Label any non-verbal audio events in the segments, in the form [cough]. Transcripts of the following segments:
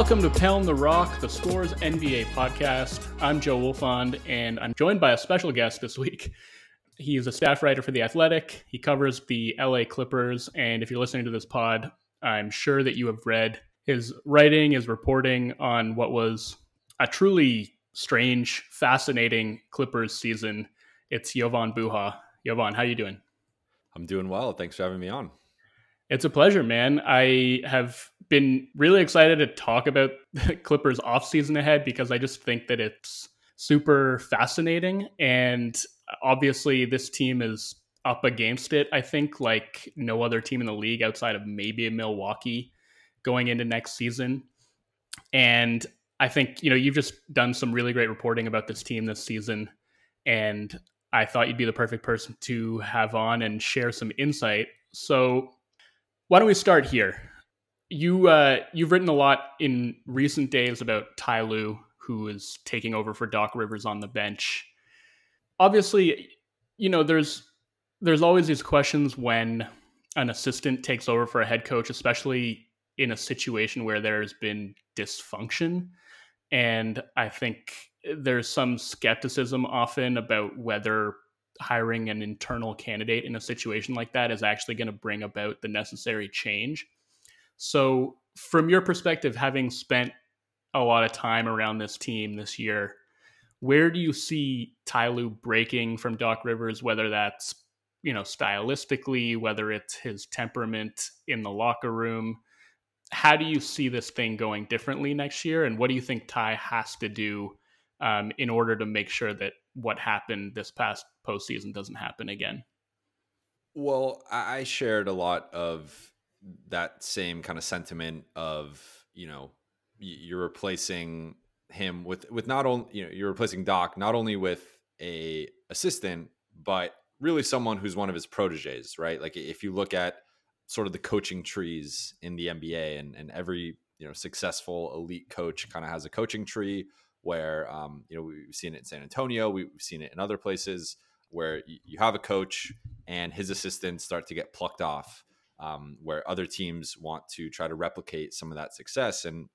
Welcome to Pound the Rock, the Score's NBA podcast. I'm Joe Wolfond, and I'm joined by a special guest this week. He is a staff writer for The Athletic. He covers the LA Clippers, and if you're listening to this pod, I'm sure that you have read his writing, his reporting on what was a truly strange, fascinating Clippers season. It's Jovan Buha. Jovan, how you doing? I'm doing well. Thanks for having me on. It's a pleasure, man. I have been really excited to talk about the [laughs] Clippers offseason ahead because I just think that it's super fascinating. And obviously, this team is up against it, I think, like no other team in the league outside of maybe Milwaukee going into next season. And I think, you know, you've just done some really great reporting about this team this season. And I thought you'd be the perfect person to have on and share some insight. So, why don't we start here? You uh, you've written a lot in recent days about Ty Lue, who is taking over for Doc Rivers on the bench. Obviously, you know there's there's always these questions when an assistant takes over for a head coach, especially in a situation where there's been dysfunction. And I think there's some skepticism often about whether hiring an internal candidate in a situation like that is actually going to bring about the necessary change. So, from your perspective, having spent a lot of time around this team this year, where do you see Ty Lue breaking from Doc Rivers, whether that's you know stylistically, whether it's his temperament in the locker room? How do you see this thing going differently next year, and what do you think Ty has to do um, in order to make sure that what happened this past postseason doesn't happen again. Well, I shared a lot of that same kind of sentiment of you know you're replacing him with with not only you know you're replacing Doc not only with a assistant but really someone who's one of his proteges, right? Like if you look at sort of the coaching trees in the NBA and and every you know successful elite coach kind of has a coaching tree where um, you know we've seen it in San Antonio, we've seen it in other places where you have a coach and his assistants start to get plucked off, um, where other teams want to try to replicate some of that success. And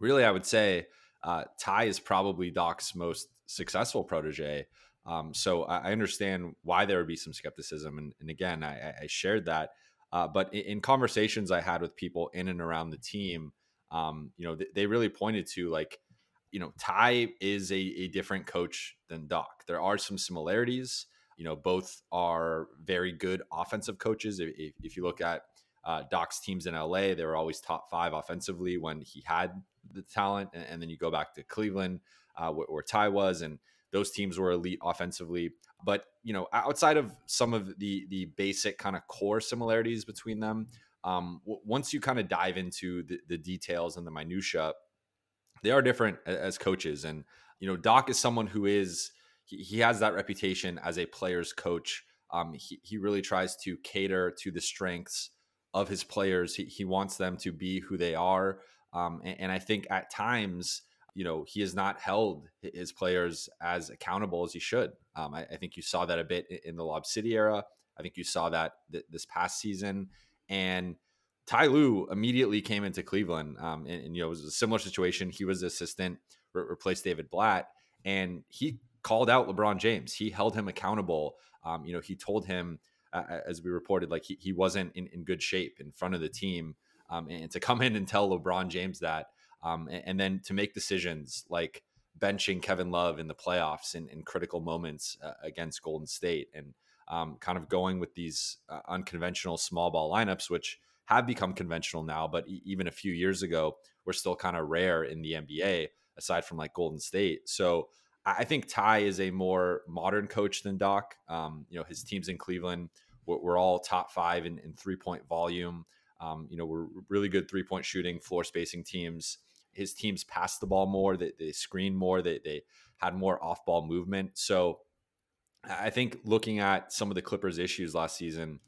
really, I would say uh, Ty is probably Doc's most successful protege. Um, so I, I, understand why there would be some skepticism, and, and again, I, I, shared that. Uh, but in, in, conversations I had with people in and around the team, um, you know, th- they really pointed to like you know, Ty is a, a different coach than Doc. There are some similarities. You know, both are very good offensive coaches. If, if you look at uh, Doc's teams in LA, they were always top five offensively when he had the talent. And, and then you go back to Cleveland, uh, where, where Ty was, and those teams were elite offensively. But you know, outside of some of the the basic kind of core similarities between them, um, w- once you kind of dive into the, the details and the minutia, they are different as coaches. And, you know, Doc is someone who is, he, has that reputation as a player's coach. Um, he, he really tries to cater to the strengths of his players. He, he wants them to be who they are. Um, and, and I think at times, you know, he has not held his players as accountable as he should. Um, I, I, think you saw that a bit in the Lob City era. I think you saw that th- this past season. And Ty Lue immediately came into Cleveland, um, and, and, you know it was a similar situation. He was assistant, re- replaced David Blatt, and he called out LeBron James. He held him accountable. Um, you know, he told him, uh, as we reported, like he, he wasn't in, in good shape in front of the team, um, and to come in and tell LeBron James that, um, and, and, then to make decisions like benching Kevin Love in the playoffs in, in critical moments uh, against Golden State, and um, kind of going with these uh, unconventional small ball lineups, which have become conventional now, but even a few years ago were still kind of rare in the NBA, aside from like Golden State. So I think Ty is a more modern coach than Doc. Um, you know, his teams in Cleveland were, were all top five in, in three point volume. Um, you know, we're really good three point shooting, floor spacing teams. His teams passed the ball more, they, they screened more, they, they had more off ball movement. So I think looking at some of the Clippers' issues last season,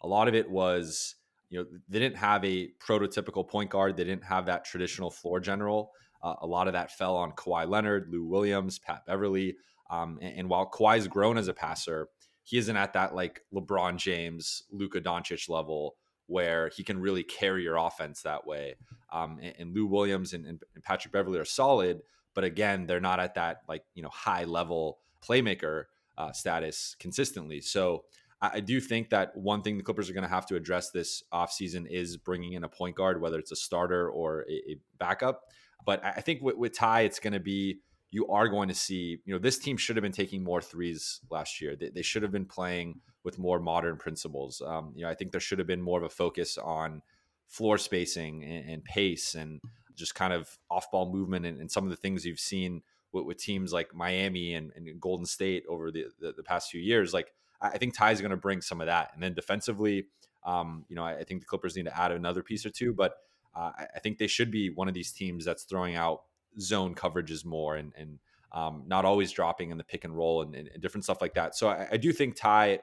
a lot of it was you know they didn't have a prototypical point guard. They didn't have that traditional floor general. Uh, a lot of that fell on Kawhi Leonard, Lou Williams, Pat Beverley. Um, and, and, while Kawhi's grown as a passer, he isn't at that like LeBron James, Luka Doncic level where he can really carry your offense that way. Um, and, and, Lou Williams and, and, Patrick Beverley are solid, but again, they're not at that like you know high level playmaker uh, status consistently. So I, I, do think that one thing the Clippers are going to have to address this offseason is bringing in a point guard, whether it's a starter or a, a backup. But I, think with, with Ty, it's going to be you are going to see, you know, this team should have been taking more threes last year. They, they should have been playing with more modern principles. Um, you know, I think there should have been more of a focus on floor spacing and, and pace and just kind of off ball movement and, and, some of the things you've seen with, with teams like Miami and, and Golden State over the, the, the, past few years. Like, I think Ty is going to bring some of that. And then defensively, um, you know, I, I, think the Clippers need to add another piece or two, but uh, I, think they should be one of these teams that's throwing out zone coverages more and and um, not always dropping in the pick and roll and, and different stuff like that. So I, I, do think Ty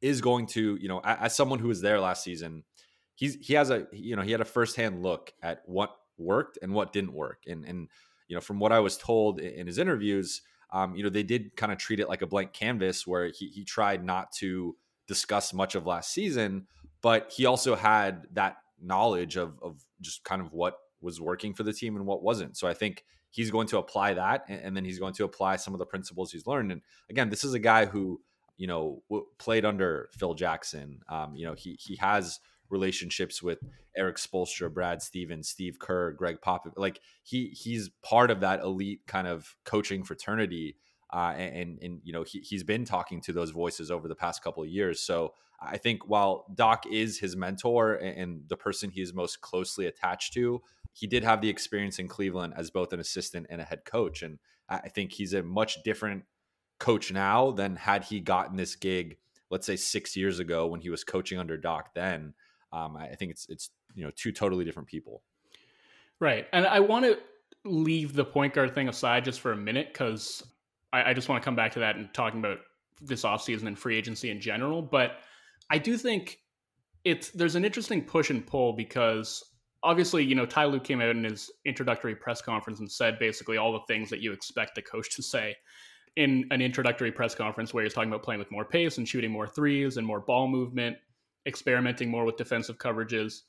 is going to, you know, as someone who was there last season, he's he has a you know he had a firsthand look at what worked and what didn't work, and and you know from what I was told in his interviews, um, you know they did kind of treat it like a blank canvas where he he tried not to discuss much of last season, but he also had that knowledge of of just kind of what was working for the team and what wasn't. So I think he's going to apply that, and, and then he's going to apply some of the principles he's learned. And again, this is a guy who you know w- played under Phil Jackson. Um, you know he he has relationships with Erik Spoelstra, Brad Stevens, Steve Kerr, Gregg Popovich. Like he he's part of that elite kind of coaching fraternity. Uh, and, and you know he, he's been talking to those voices over the past couple of years. So I think while Doc is his mentor and, and the person he is most closely attached to, he did have the experience in Cleveland as both an assistant and a head coach. And I think he's a much different coach now than had he gotten this gig, let's say six years ago when he was coaching under Doc then. Um, I think it's it's you know two totally different people. Right, and I want to leave the point guard thing aside just for a minute because I, I just want to come back to that and talking about this offseason and free agency in general. But I do think it's there's an interesting push and pull because obviously, you know, Ty Lue came out in his introductory press conference and said basically all the things that you expect a coach to say in an introductory press conference where he's talking about playing with more pace and shooting more threes and more ball movement, experimenting more with defensive coverages.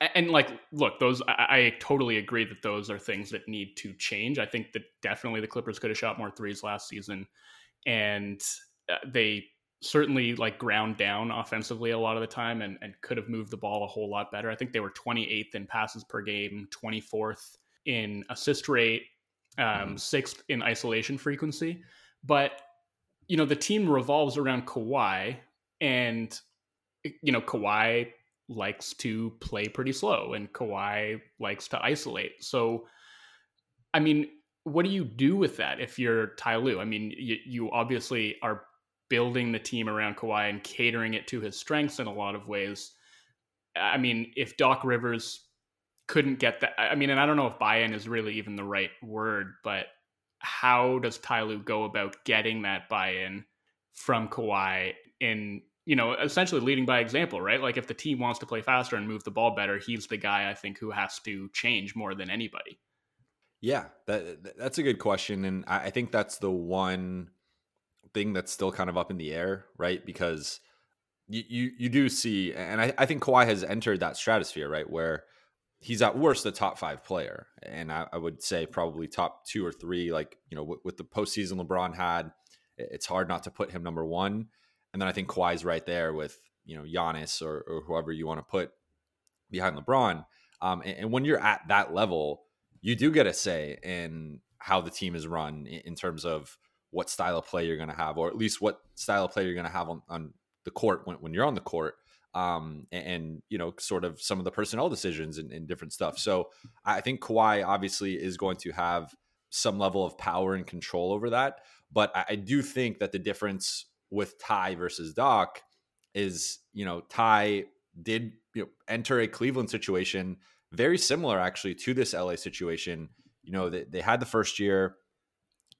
And, like, look, those I, I, totally agree that those are things that need to change. I think that definitely the Clippers could have shot more threes last season, and uh, they certainly like ground down offensively a lot of the time and, and could have moved the ball a whole lot better. I think they were 28th in passes per game, 24th in assist rate, um, mm-hmm. sixth in isolation frequency. But, you know, the team revolves around Kawhi and, you know, Kawhi likes to play pretty slow and Kawhi likes to isolate. So, I mean, what do you do with that if you're Ty Lue? I mean, you, you obviously are building the team around Kawhi and catering it to his strengths in a lot of ways. I mean, if Doc Rivers couldn't get that, I mean, and I don't know if buy-in is really even the right word, but how does Ty Lue go about getting that buy-in from Kawhi in, you know, essentially leading by example, right? Like if the team wants to play faster and move the ball better, he's the guy I think who has to change more than anybody. Yeah, that that's a good question, and I think that's the one thing that's still kind of up in the air, right? Because you you, you do see, and I, I think Kawhi has entered that stratosphere, right, where he's at worst a top five player, and I, I would say probably top two or three. Like you know, with, the postseason LeBron had, it's hard not to put him number one. And then I think Kawhi's right there with you know Giannis or, or whoever you want to put behind LeBron. Um, and, and when you're at that level, you do get a say in how the team is run in, in terms of what style of play you're going to have, or at least what style of play you're going to have on, on the court when, when you're on the court. Um, and, and, you know, sort of some of the personnel decisions and, and different stuff. So I think Kawhi obviously is going to have some level of power and control over that. But I, I do think that the difference with Ty versus Doc is, you know, Ty did you know enter a Cleveland situation very similar actually to this LA situation. You know, they, they had the first year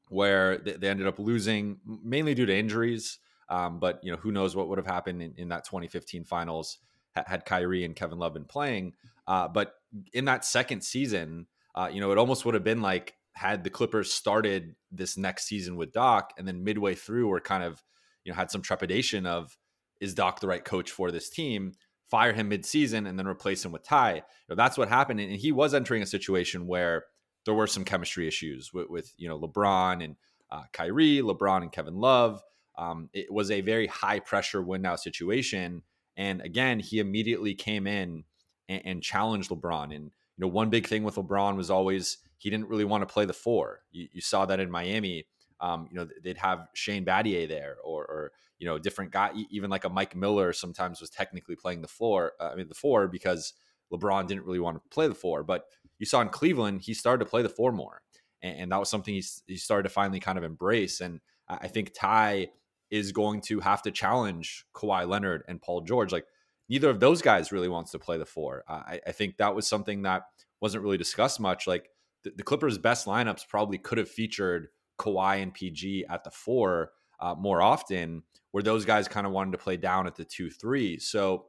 where they, they ended up losing mainly due to injuries. Um, but you know, who knows what would have happened in, in that 2015 finals had Kyrie and Kevin Love been playing. Uh, but in that second season, uh, you know, it almost would have been like had the Clippers started this next season with Doc, and then midway through, we're kind of, you know, had some trepidation of is Doc the right coach for this team? fire him midseason and then replace him with Ty. You know, that's what happened. And he was entering a situation where there were some chemistry issues with, with you know, LeBron and uh, Kyrie, LeBron and Kevin Love. Um, it was a very high pressure win now situation. And again, he immediately came in and, and, challenged LeBron. And, you know, one big thing with LeBron was always he didn't really want to play the four. You, you saw that in Miami. Um, you know, they'd have Shane Battier there or, or, you know, different guy, even like a Mike Miller sometimes was technically playing the floor. Uh, I mean, the four because LeBron didn't really want to play the four. But you saw in Cleveland, he started to play the four more. And, and that was something he, he started to finally kind of embrace. And I think Ty is going to have to challenge Kawhi Leonard and Paul George. Like, neither of those guys really wants to play the four. I, I think that was something that wasn't really discussed much. Like, the, the Clippers' best lineups probably could have featured Kawhi and PG at the four uh, more often, where those guys kind of wanted to play down at the two three. So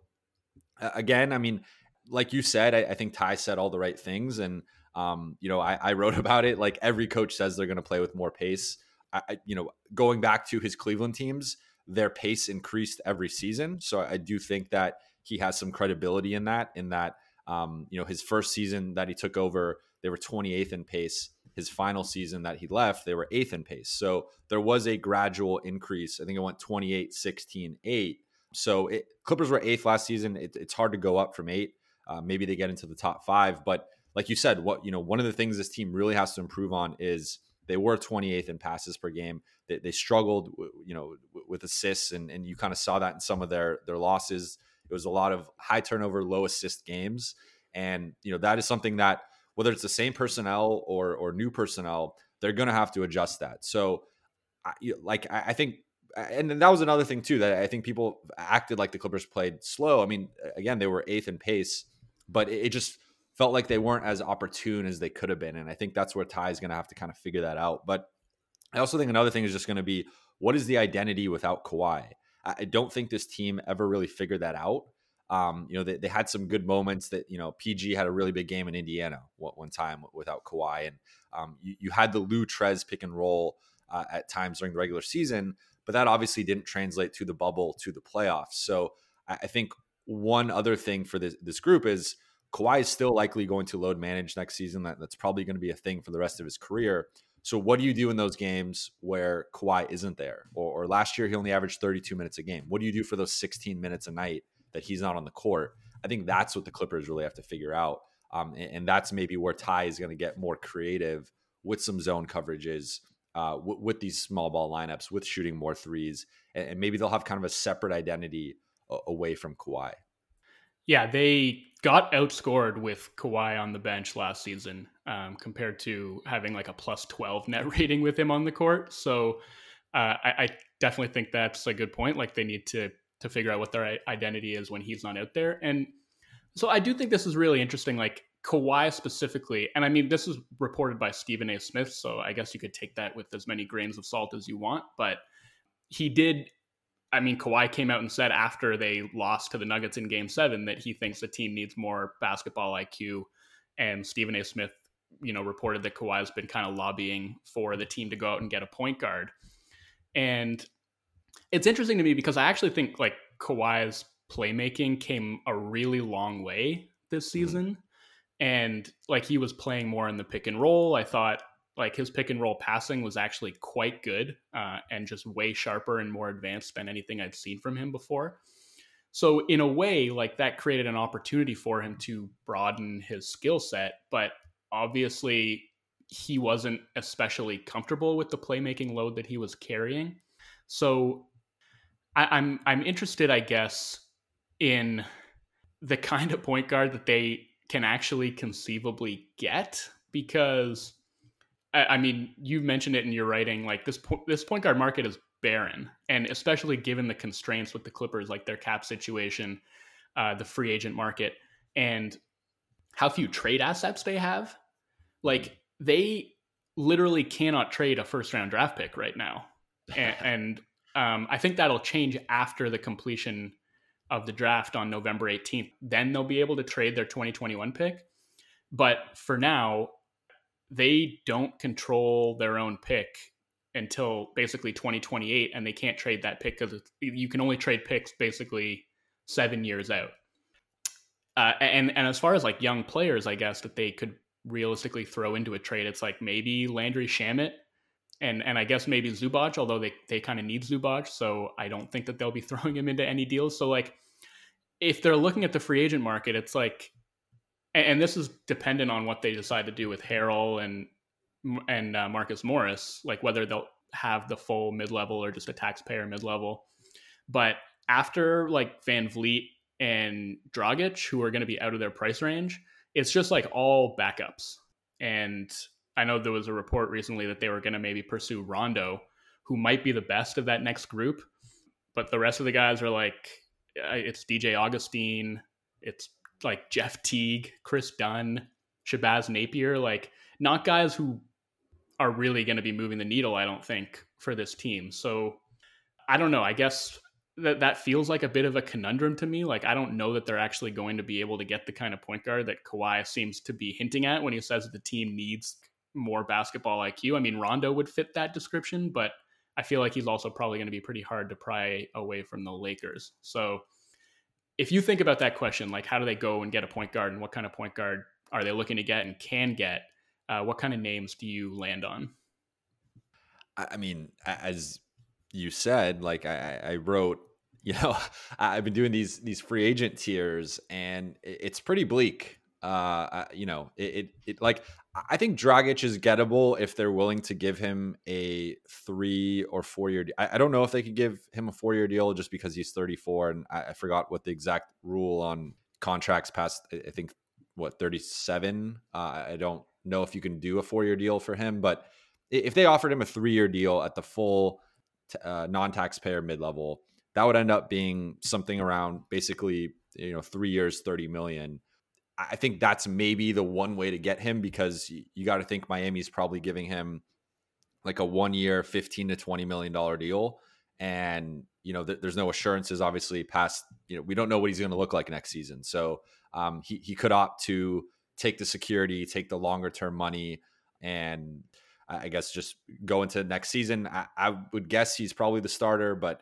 again, I mean, like you said, I, I, think Ty said all the right things, and um, you know, I, I, wrote [laughs] about it. Like every coach says they're going to play with more pace. I, you know, going back to his Cleveland teams, their pace increased every season. So I do think that he has some credibility in that. In that, um, you know, his first season that he took over, they were 28th in pace. His final season that he left, they were eighth in pace. So there was a gradual increase. I think it went 28, 16, 8. So it, Clippers were eighth last season. It, it's hard to go up from eight. Uh, maybe they get into the top five. But like you said, what you know, one of the things this team really has to improve on is they were 28th in passes per game. They, they struggled, you know, with assists, and, and you kind of saw that in some of their their losses. It was a lot of high turnover, low assist games, and you know that is something that whether it's the same personnel or or new personnel, they're going to have to adjust that. So, like I think, and that was another thing too that I think people acted like the Clippers played slow. I mean, again, they were eighth in pace, but it just felt like they weren't as opportune as they could have been, and I think that's where Ty is going to have to kind of figure that out. But I also think another thing is just going to be what is the identity without Kawhi. I don't think this team ever really figured that out. Um, you know, they, they had some good moments that, you know, PG had a really big game in Indiana one time without Kawhi. And um, you, you, had the Lou Trez pick and roll uh, at times during the regular season, but that obviously didn't translate to the bubble to the playoffs. So I, I think one other thing for this, this group is Kawhi is still likely going to load manage next season. That, that's probably going to be a thing for the rest of his career. So what do you do in those games where Kawhi isn't there? Or, or last year he only averaged 32 minutes a game. What do you do for those 16 minutes a night that he's not on the court. I think that's what the Clippers really have to figure out. Um, and, and, that's maybe where Ty is going to get more creative with some zone coverages, uh, w- with these small ball lineups, with shooting more threes, and, and, maybe they'll have kind of a separate identity a- away from Kawhi. Yeah, they got outscored with Kawhi on the bench last season um, compared to having like a plus 12 net [laughs] rating with him on the court. So uh, I, I definitely think that's a good point. Like they need to to figure out what their identity is when he's not out there. And so I do think this is really interesting. Like Kawhi specifically, and I mean, this is reported by Stephen A. Smith, so I guess you could take that with as many grains of salt as you want. But he did. I mean, Kawhi came out and said after they lost to the Nuggets in Game Seven that he thinks the team needs more basketball IQ. And Stephen A. Smith, you know, reported that Kawhi has been kind of lobbying for the team to go out and get a point guard. And it's interesting to me because I actually think like Kawhi's playmaking came a really long way this mm-hmm. season. Mm-hmm. And like he was playing more in the pick and roll. I thought like his pick and roll passing was actually quite good uh, and just way sharper and more advanced than anything I'd seen from him before. So in a way, like that created an opportunity for him to broaden his skill set, but obviously he wasn't especially comfortable with the playmaking load that he was carrying. So I, I'm I'm interested, I guess, in the kind of point guard that they can actually conceivably get because I, I mean you mentioned it in your writing like this po- this point guard market is barren and especially given the constraints with the Clippers like their cap situation uh, the free agent market and how few trade assets they have like they literally cannot trade a first round draft pick right now. [laughs] And, and um, I think that'll change after the completion of the draft on November 18th. Then they'll be able to trade their 2021 pick. But for now, they don't control their own pick until basically 2028, and they can't trade that pick because you can only trade picks basically seven years out. Uh, and and as far as like young players, I guess that they could realistically throw into a trade, it's like maybe Landry Shamet and and I guess maybe Zubac, although they they kind of need Zubac, so I don't think that they'll be [laughs] throwing him into any deals. So like, if they're looking at the free agent market, it's like, and, and this is dependent on what they decide to do with Harrell and and uh, Marcus Morris, like whether they'll have the full mid level or just a taxpayer mid level. But after like VanVleet and Dragic, who are going to be out of their price range, it's just like all backups. And I know there was a report recently that they were going to maybe pursue Rondo, who might be the best of that next group. But the rest of the guys are like, uh, it's DJ Augustin, it's like Jeff Teague, Kris Dunn, Shabazz Napier, like not guys who are really going to be moving the needle, I don't think, for this team. So I don't know. I guess that that feels like a bit of a conundrum to me. Like I don't know that they're actually going to be able to get the kind of point guard that Kawhi seems to be hinting at when he says the team needs more basketball IQ. I mean, Rondo would fit that description, but I feel like he's also probably going to be pretty hard to pry away from the Lakers. So if you think about that question, like how do they go and get a point guard and what kind of point guard are they looking to get and can get? Uh, what kind of names do you land on? I mean, as you said, like I, I wrote, [laughs] you know, I've been doing these these free agent tiers, and it's pretty bleak. Uh, you know, it, it, it like I think Dragic is gettable if they're willing to give him a three or four year. I, I don't know if they could give him a four year deal just because he's 34, and I, I, forgot what the exact rule on contracts past. I think what 37. Uh, I don't know if you can do a four year deal for him, but if they offered him a three year deal at the full uh, non taxpayer mid level, that would end up being something around basically you know three years, 30 million I think that's maybe the one way to get him because you, got to think Miami's probably giving him like a one year, 15 to 20 million dollar deal. And, you know, th- there's no assurances, obviously, past, you know, we don't know what he's going to look like next season. So um, he, he could opt to take the security, take the longer term money, and I guess just go into next season. I, I would guess he's probably the starter, but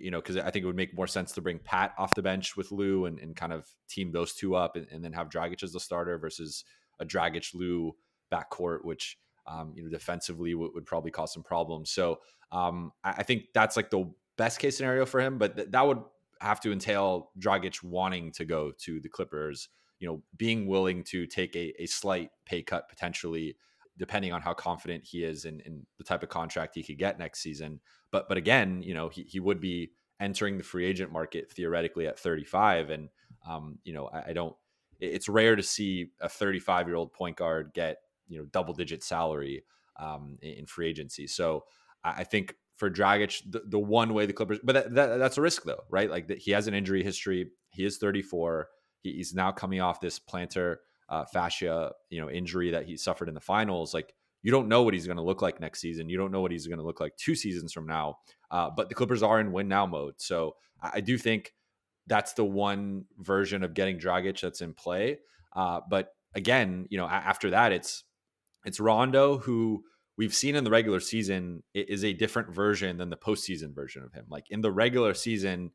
you know, because I think it would make more sense to bring Pat off the bench with Lou and, and kind of team those two up and, and then have Dragic as the starter versus a Dragic Lou backcourt, which um, you know defensively would, would, probably cause some problems. So um, I, I, think that's like the best case scenario for him, but th- that would have to entail Dragic wanting to go to the Clippers. You know, being willing to take a, a slight pay cut potentially depending on how confident he is in, in the type of contract he could get next season. But but again, you know, he, he would be entering the free agent market theoretically at 35. And um, you know, I, I don't it's rare to see a 35 year old point guard get, you know, double digit salary um, in free agency. So I, think for Dragic, the, the, one way the Clippers, but that, that, that's a risk though, right? Like that he has an injury history. He is 34. He, he's now coming off this plantar uh, fascia, you know, injury that he suffered in the finals. Like you don't know what he's going to look like next season. You don't know what he's going to look like two seasons from now. Uh, but the Clippers are in win now mode, so I, do think that's the one version of getting Dragic that's in play. Uh, but again, you know, after that, it's it's Rondo who we've seen in the regular season is a different version than the postseason version of him. Like in the regular season,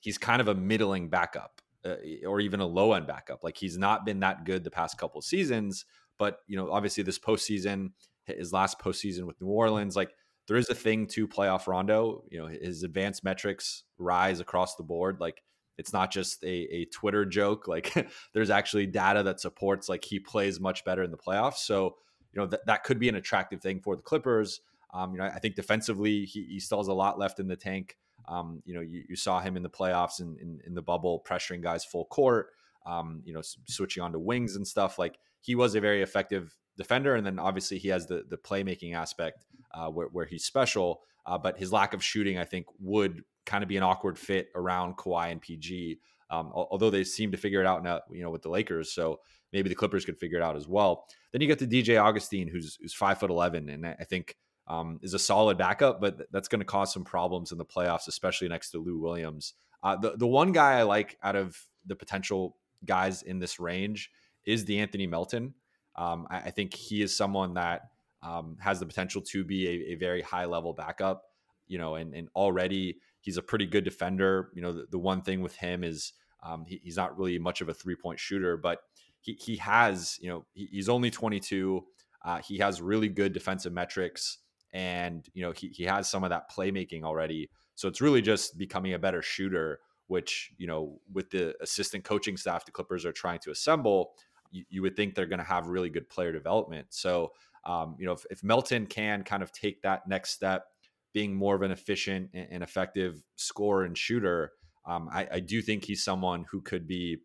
he's kind of a middling backup uh, or even a low end backup. Like he's not been that good the past couple seasons, but you know, obviously this postseason, his last postseason with New Orleans, like there is a thing to playoff Rondo. You know, his advanced metrics rise across the board. Like it's not just a, a Twitter joke. [laughs] Like there's actually data that supports like he plays much better in the playoffs. So you know that that could be an attractive thing for the Clippers. Um, you know, I think defensively he, he still has a lot left in the tank. Um, you know, you, you, saw him in the playoffs and in, in, the bubble pressuring guys full court. Um, you know, switching on to wings and stuff. Like he was a very effective defender, and then obviously he has the the playmaking aspect uh, where where he's special. Uh, but his lack of shooting, I think, would kind of be an awkward fit around Kawhi and PG. Um, although they seem to figure it out now, you know, with the Lakers. So maybe the Clippers could figure it out as well. Then you get the DJ Augustin, who's who's five foot eleven, and I think um, is a solid backup, but that's going to cause some problems in the playoffs, especially next to Lou Williams. Uh, the the one guy I like out of the potential guys in this range is De'Anthony Melton. Um, I, I, think he is someone that um, has the potential to be a, a, very high level backup. You know, and, and already he's a pretty good defender. You know, the, the one thing with him is Um, he, he's not really much of a three point shooter, but he he has you know he, he's only 22. Uh, he has really good defensive metrics, and you know he he has some of that playmaking already. So it's really just becoming a better shooter, which you know with the assistant coaching staff the Clippers are trying to assemble, you, you would think they're going to have really good player development. So um, you know if, if Melton can kind of take that next step, being more of an efficient and effective scorer and shooter. Um, I, I, do think he's someone who could be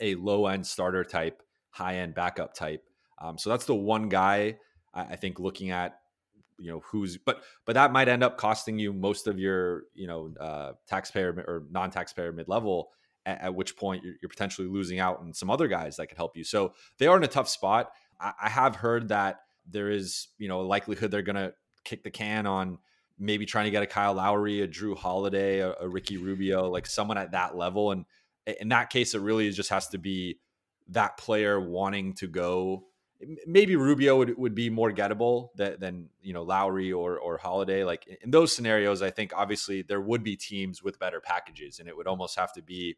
a low end starter type, high end backup type. Um, so that's the one guy I, I, think looking at, you know, who's but but that might end up costing you most of your you know uh, taxpayer or non taxpayer mid level. At, at, which point you're, you're, potentially losing out on some other guys that could help you. So they are in a tough spot. I, I have heard that there is you know a likelihood they're going to kick the can on maybe trying to get a Kyle Lowry, a Jrue Holiday, a, a Ricky Rubio, like someone at that level. And in that case, it really just has to be that player wanting to go. Maybe Rubio would, would be more gettable than, than you know Lowry or or Holiday. Like in those scenarios, I think obviously there would be teams with better packages, and it would almost have to be,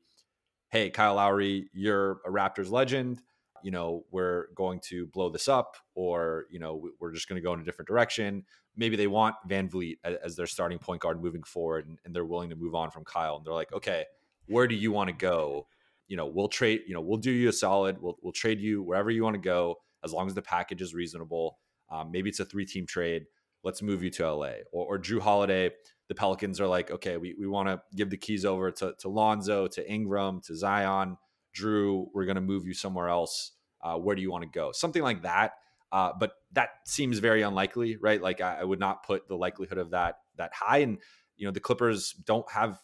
hey, Kyle Lowry, you're a Raptors legend you know, we're going to blow this up, or you know, we're just going to go in a different direction. Maybe they want VanVleet as their starting point guard moving forward, and, and they're willing to move on from Kyle. And they're like, okay, where do you want to go? You know, we'll trade. You know, we'll do you a solid. We'll we'll trade you wherever you want to go, as long as the package is reasonable. Um, maybe it's a three team trade. Let's move you to LA. Or, or Jrue Holiday, the Pelicans are like, okay, we, we want to give the keys over to, to Lonzo, to Ingram, to Zion Jrue, we're going to move you somewhere else. Uh, where do you want to go? Something like that. Uh, but that seems very unlikely, right? Like I, I, would not put the likelihood of that that high. And you know, the Clippers don't have.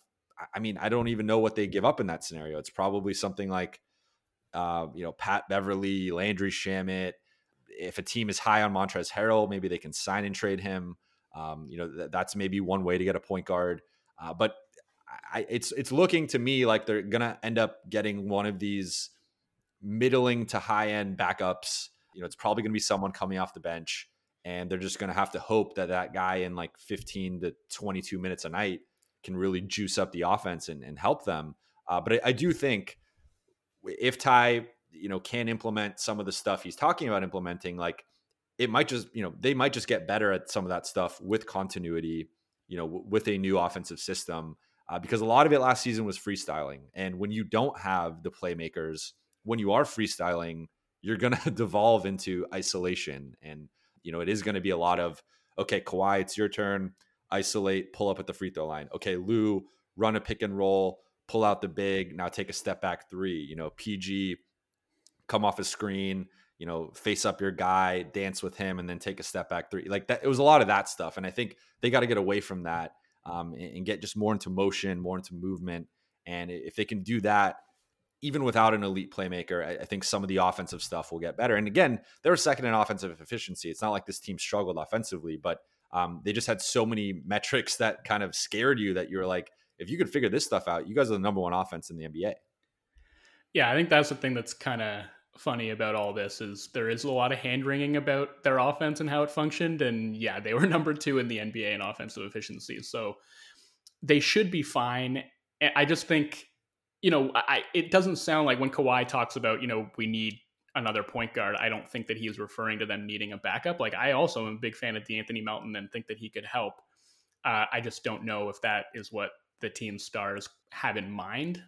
I mean, I don't even know what they give up in that scenario. It's probably something like, uh, you know, Pat Beverley, Landry Shamet. If a team is high on Montrezl Harrell, maybe they can sign and trade him. Um, you know, th- that's maybe one way to get a point guard. Uh, but I, it's it's looking to me like they're gonna end up getting one of these middling to high end backups. You know, it's probably to be someone coming off the bench, and they're just to have to hope that that guy in like 15 to 22 minutes a night can really juice up the offense and, and help them. Uh, but I, I do think if Ty, you know, can implement some of the stuff he's talking about implementing, like it might just, you know, they might just get better at some of that stuff with continuity, you know, w- with a new offensive system uh, because a lot of it last season was freestyling. And when you don't have the playmakers, when you are freestyling, you're going [laughs] to devolve into isolation. And, you know, it is going to be a lot of, okay, Kawhi, it's your turn. Isolate, pull up at the free throw line. Okay, Lou, run a pick and roll, pull out the big, now take a step back three. You know, PG, come off a screen, you know, face up your guy, dance with him, and then take a step back three. Like that, it was a lot of that stuff. And I think they got to get away from that um, and, and, get just more into motion, more into movement. And if they can do that, even without an elite playmaker, I, I think some of the offensive stuff will get better. And again, they're second in offensive efficiency. It's not like this team struggled offensively, but um, they just had so many metrics that kind of scared you that you were like, if you could figure this stuff out, you guys are the number one offense in the NBA. Yeah, I think that's the thing that's kind of funny about all this is there is a lot of hand wringing about their offense and how it functioned. And yeah, they were [laughs] number two in the NBA in offensive efficiency. So they should be fine. I just think, you know, I, it doesn't sound like when Kawhi talks about, you know, we need another point guard, I don't think that he is referring to them needing a backup. Like I also am a big fan of De'Anthony Melton and think that he could help. Uh, I just don't know if that is what the team stars have in mind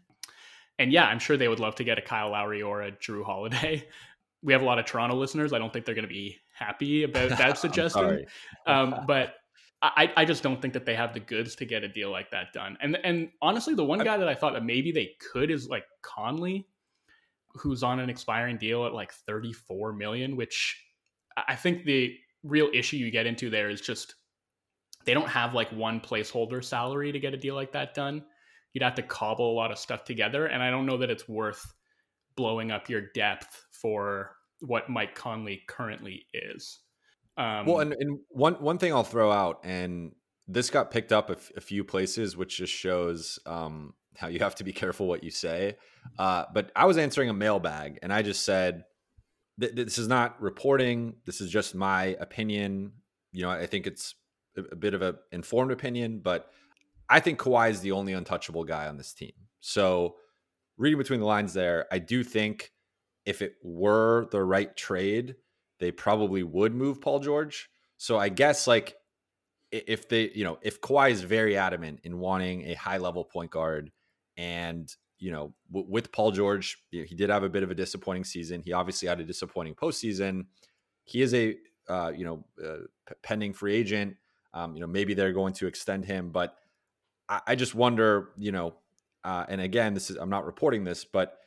and yeah, I'm sure they would love to get a Kyle Lowry or a Jrue Holiday. [laughs] We have a lot of Toronto listeners. I don't think they're going to be happy about [laughs] that suggestion. um, [laughs] but I, I just don't think that they have the goods to get a deal like that done. And and honestly, the one guy that I thought that maybe they could is like Conley, who's on an expiring deal at like 34 million, which I think the real issue you get into there is just they don't have like one placeholder salary to get a deal like that done you'd have to cobble a lot of stuff together. And I don't know that it's worth blowing up your depth for what Mike Conley currently is. Um, well, and, and, one one thing I'll throw out, and this got picked up a, f- a few places, which just shows um, how you have to be careful what you say. Uh, but I was answering a mailbag, and I just said, "This is not reporting. This is just my opinion. You know, I think it's a, a bit of an informed opinion, but I think Kawhi is the only untouchable guy on this team. So reading between the lines there, I do think if it were the right trade, they probably would move Paul George. So I guess like if they, you know, if Kawhi is very adamant in wanting a high level point guard and you know, w- with Paul George, he did have a bit of a disappointing season. He obviously had a disappointing postseason. He is a, uh, you know, uh, pending free agent. Um, you know, maybe they're going to extend him, but I, I just wonder, you know, uh, and again, this is I'm not reporting this, but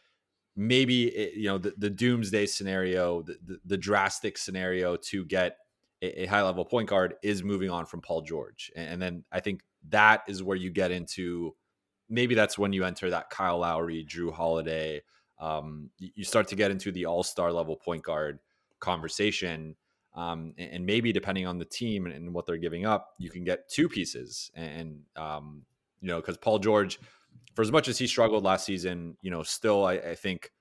maybe it, you know the, the doomsday scenario, the, the, the drastic scenario to get a, a, high level point guard is moving on from Paul George, and, and then I think that is where you get into maybe that's when you enter that Kyle Lowry, Jrue Holiday. Um, you start to get into the all star level point guard conversation. Um, and, maybe depending on the team and, what they're giving up, you can get two pieces. And, um, you know, because Paul George, for as much as he struggled last season, you know, still, I, I think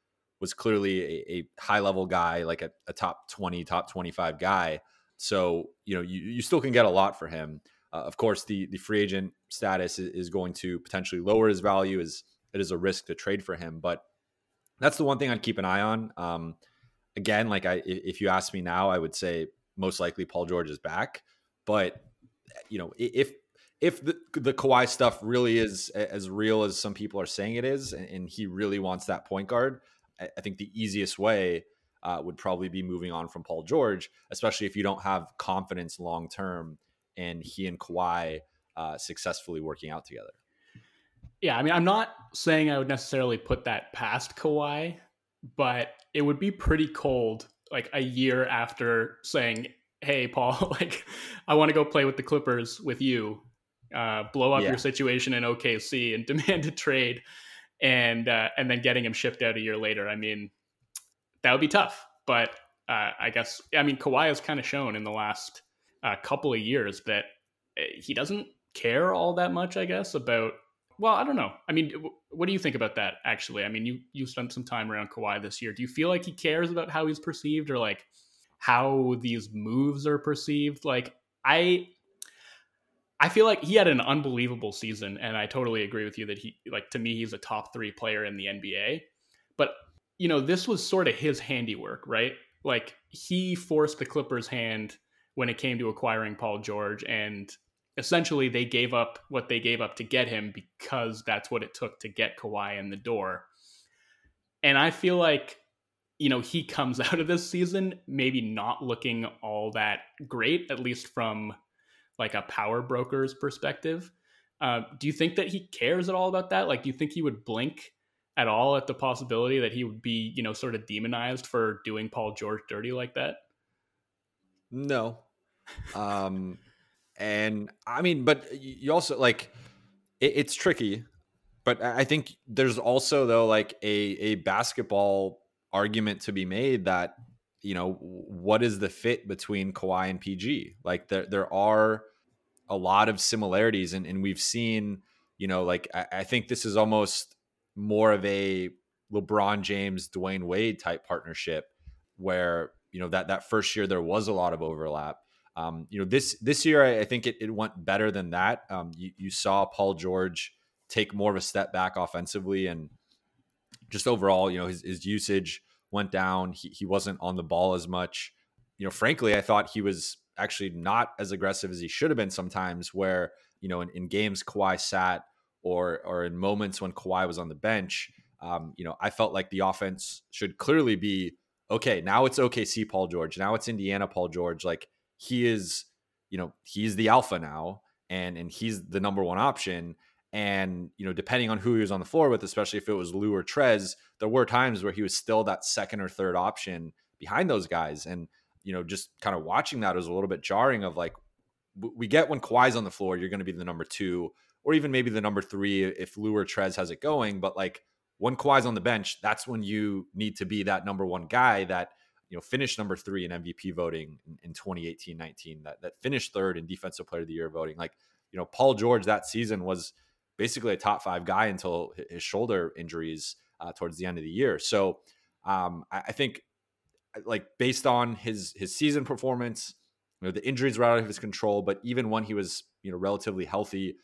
was clearly a, a, high level guy, like a, a, top 20, top 25 guy. So, you know, you, you still can get a lot for him. Uh, of course, the the free agent status is, going to potentially lower his value. Is it is a risk to trade for him, but that's the one thing I'd keep an eye on. Um, again, like I, if you ask me now, I would say most likely Paul George is back. But you know, if if the the Kawhi stuff really is as real as some people are saying it is, and, and he really wants that point guard, I, I think the easiest way uh, would probably be moving on from Paul George, especially if you don't have confidence long term and he and Kawhi uh, successfully working out together. Yeah, I mean, I'm not saying I would necessarily put that past Kawhi, but it would be pretty cold like a year after saying, "Hey, Paul, [laughs] like I want to go play with the Clippers with you. Uh, blow up yeah. your situation in OKC and [laughs] demand a trade." And uh, and then getting him shipped out a year later. I mean, that would be tough. But uh, I guess I mean Kawhi has kind of shown in the last a couple of years that eh, he doesn't care all that much, I guess, about. Well, I don't know. I mean, what do you think about that? Actually, I mean, you you spent some time around Kawhi this year. Do you feel like he cares about how he's perceived, or like how these moves are perceived? Like, I I feel like he had an unbelievable season, and I totally agree with you that he, like, to me, he's a top three player in the NBA. But, you know, this was sort of his handiwork, right? Like, he forced the Clippers' hand when it came to acquiring Paul George. And essentially, they gave up what they gave up to get him because that's what it took to get Kawhi in the door. And I feel like, you know, he comes [laughs] out of this season maybe not looking all that great, at least from like a power broker's perspective. Uh, do you think that he cares at all about that? Like, do you think he would blink at all at the possibility that he would be, you know, sort of demonized for doing Paul George dirty like that? No. Um, and I mean, but you also like it, it's tricky. But I think there's also though like a a basketball argument to be made that you know what is the fit between Kawhi and PG? Like there there are a lot of similarities, and and we've seen you know like I, I think this is almost more of a LeBron James Dwyane Wade type partnership where you know that that first year there was a lot of overlap. Um, you know this this year I, I think it, it, went better than that. Um, you, you, saw Paul George take more of a step back offensively and just overall, you know his, his usage went down. He, he wasn't on the ball as much. You know, frankly, I thought he was actually not as aggressive as he should have been sometimes. Where you know in, in games Kawhi sat or or in moments when Kawhi was on the bench, um, you know I felt like the offense should clearly be okay, now it's OKC Paul George. Now it's Indiana Paul George. Like he is, you know, he's the alpha now and and he's the number one option. And, you know, depending on who he was on the floor with, especially if it was Lou or Trez, there were times where he was still that second or third option behind those guys. And, you know, just kind of watching that was a little bit jarring of like, we get when Kawhi's on the floor, you're going to be the number two, or even maybe the number three if Lou or Trez has it going. But like when Kawhi's on the bench, that's when you need to be that number one guy that you know finished number three in MVP voting in, in 2018-19, that that finished third in Defensive Player of the Year voting. Like you know, Paul George that season was basically a top five guy until his shoulder injuries uh, towards the end of the year. So um, I, I think like based on his his season performance, you know, the injuries were out of his control, but even when he was you know relatively healthy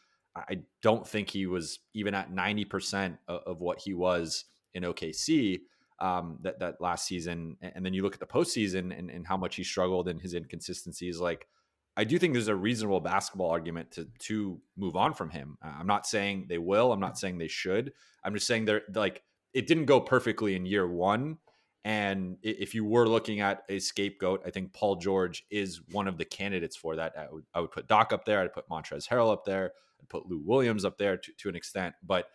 I don't think he was even at 90% of, of what he was in OKC um, that that last season, and then you look at the postseason and, and how much he struggled and his inconsistencies. Like, I do think there's a reasonable basketball argument to to move on from him. I'm not saying they will. I'm not saying they should. I'm just saying they're like it didn't go perfectly in year one. And if you were looking at a scapegoat, I think Paul George is one of the candidates for that. I would, I would put Doc up there. I'd put Montrezl Harrell up there. I'd put Lou Williams up there to, to an extent. But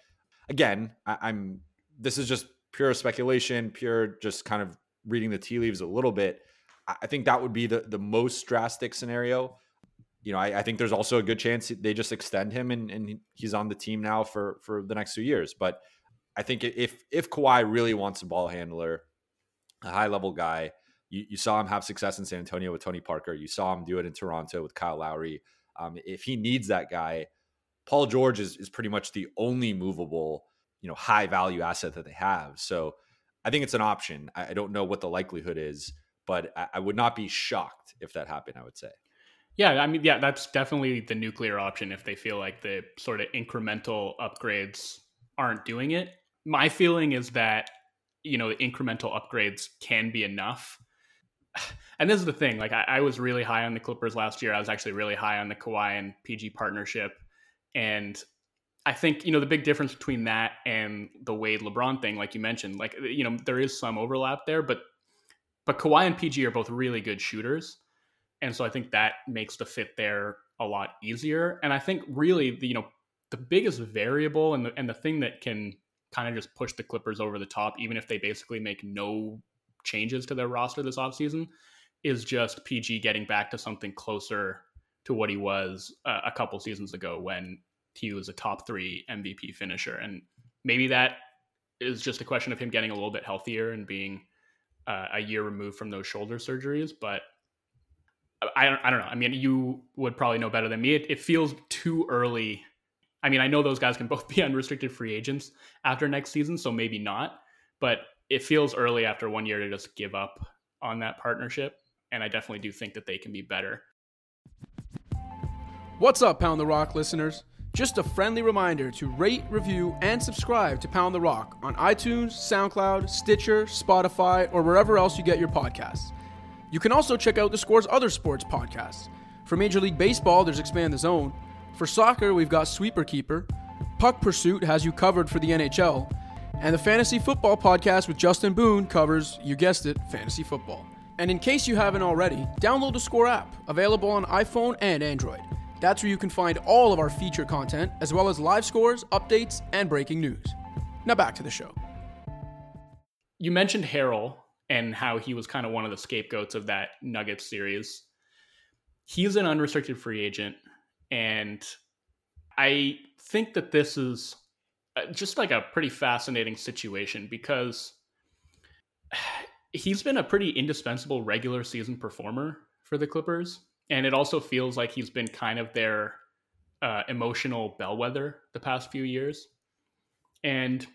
again, I, I'm this is just pure speculation, pure just kind of reading the tea leaves a little bit. I think that would be the the most drastic scenario. You know, I, I think there's also a good chance they just extend him and, and he's on the team now for for the next two years. But I think if if Kawhi really wants a ball handler, a high level guy, you, you saw him have success in San Antonio with Tony Parker. You saw him do it in Toronto with Kyle Lowry. Um, if he needs that guy, Paul George is is pretty much the only movable you know high value asset that they have. So I think it's an option. I, I don't know what the likelihood is, but I, I, would not be shocked if that happened. I would say. Yeah, I mean, yeah, that's definitely the nuclear option if they feel like the sort of incremental upgrades aren't doing it. My feeling is that you know incremental upgrades can be enough. [sighs] And this is the thing. Like I, I was really high on the Clippers last year. I was actually really high on the Kawhi and PG partnership, and I think you know the big difference between that and the Wade LeBron thing, like you mentioned, like you know there is some overlap there, but but Kawhi and PG are both really good shooters, and so I think that makes the fit there a lot easier. And I think really the you know the biggest variable and the and the thing that can kind of just push the Clippers over the top, even if they basically make no changes to their roster this offseason, is just PG getting back to something closer to what he was uh, a couple seasons ago when he was a top three MVP finisher. And maybe that is just a question of him getting a little bit healthier and being uh, a year removed from those shoulder surgeries. But I don't, I don't know. I mean, you would probably know better than me. It, it feels too early. I mean, I know those guys can both [laughs] be unrestricted free agents after next season, so maybe not. But it feels early after one year to just give up on that partnership. And I definitely do think that they can be better. What's up, Pound the Rock listeners? Just a friendly reminder to rate, review, and subscribe to Pound the Rock on iTunes, SoundCloud, Stitcher, Spotify, or wherever else you get your podcasts. You can also check out the Score's other sports podcasts. For Major League Baseball, there's Expand the Zone. For soccer, we've got Sweeper Keeper. Puck Pursuit has you covered for the NHL. And the Fantasy Football Podcast with Justin Boone covers, you guessed it, fantasy football. And in case you haven't already, download the Score app, available on iPhone and Android. That's where you can find all of our feature content, as well as live scores, updates, and breaking news. Now back to the show. You mentioned Harrell and how he was kind of one of the scapegoats of that Nuggets series. He's an unrestricted free agent, and I think that this is uh, just like a pretty fascinating situation because he's been a pretty indispensable regular season performer for the Clippers and it also feels like he's been kind of their uh, emotional bellwether the past few years. And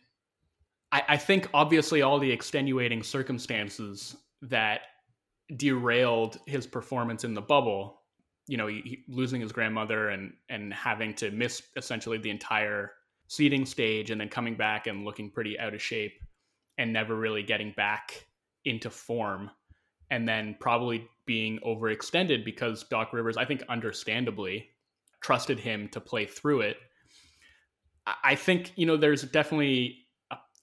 I, I think obviously all the extenuating circumstances that derailed his performance in the bubble, you know, he, he, losing his grandmother and and having to miss essentially the entire seeding stage, and then coming back and looking pretty out of shape, and never really getting back into form, and then probably being overextended because Doc Rivers, I think, understandably trusted him to play through it. I think you know there's definitely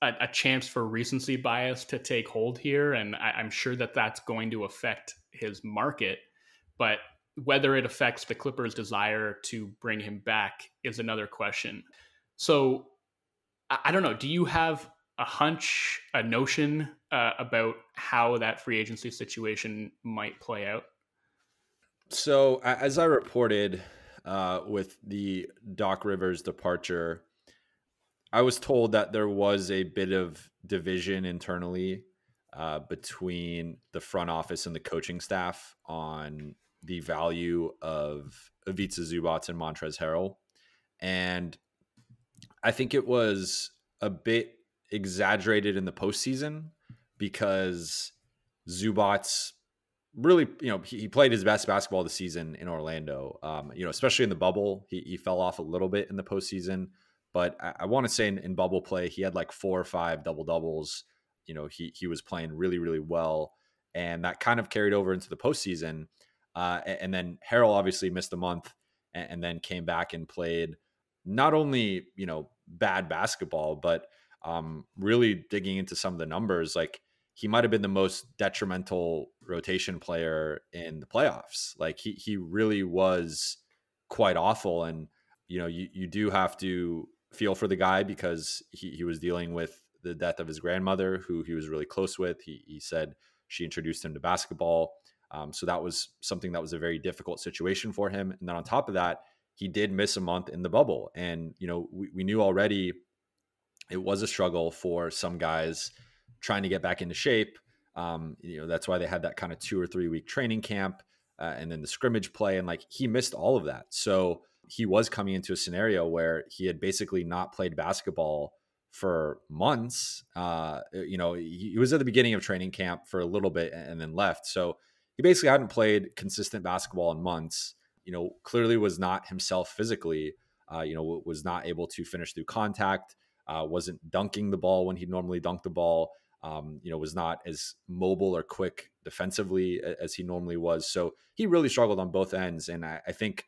a, a chance for recency bias to take hold here, and I, I'm sure that that's going to affect his market. But whether it affects the Clippers' desire to bring him back is another question. So I, don't know. Do you have a hunch, a notion uh, about how that free agency situation might play out? So, as I reported uh, with the Doc Rivers departure, I was told that there was a bit of division internally uh, between the front office and the coaching staff on the value of Ivica Zubac and Montrezl Harrell. And I think it was a bit exaggerated in the postseason because Zubac really, you know, he, he, played his best basketball the season in Orlando. Um, you know, especially in the bubble, he, he fell off a little bit in the postseason, But I, I want to say in, in, bubble play, he had like four or five double doubles. You know, he he was playing really really well, and that kind of carried over into the postseason. Uh, and then Harrell obviously missed a month, and, and then came back and played not only you know bad basketball, but um, really digging into some of the numbers, like he might have been the most detrimental rotation player in the playoffs. Like he he really was quite awful, and you know you you do have to feel for the guy because he he was dealing with the death of his grandmother, who he was really close with. He he said she introduced him to basketball. Um, so that was something that was a very difficult situation for him. And then on top of that, he did miss a month in the bubble. And, you know, we, we knew already it was a struggle for some guys trying to get back into shape. Um, you know, that's why they had that kind of two or three week training camp uh, and then the scrimmage play. And like he missed all of that. So he was coming into a scenario where he had basically not played basketball for months. Uh, you know, he, he was at the beginning of training camp for a little bit and then left. So he basically hadn't played consistent basketball in months. You know, clearly was not himself physically. Uh, you know, was not able to finish through contact uh, wasn't dunking the ball when he normally dunked the ball. Um, you know, was not as mobile or quick defensively as he normally was. So he really struggled on both ends, and I, I think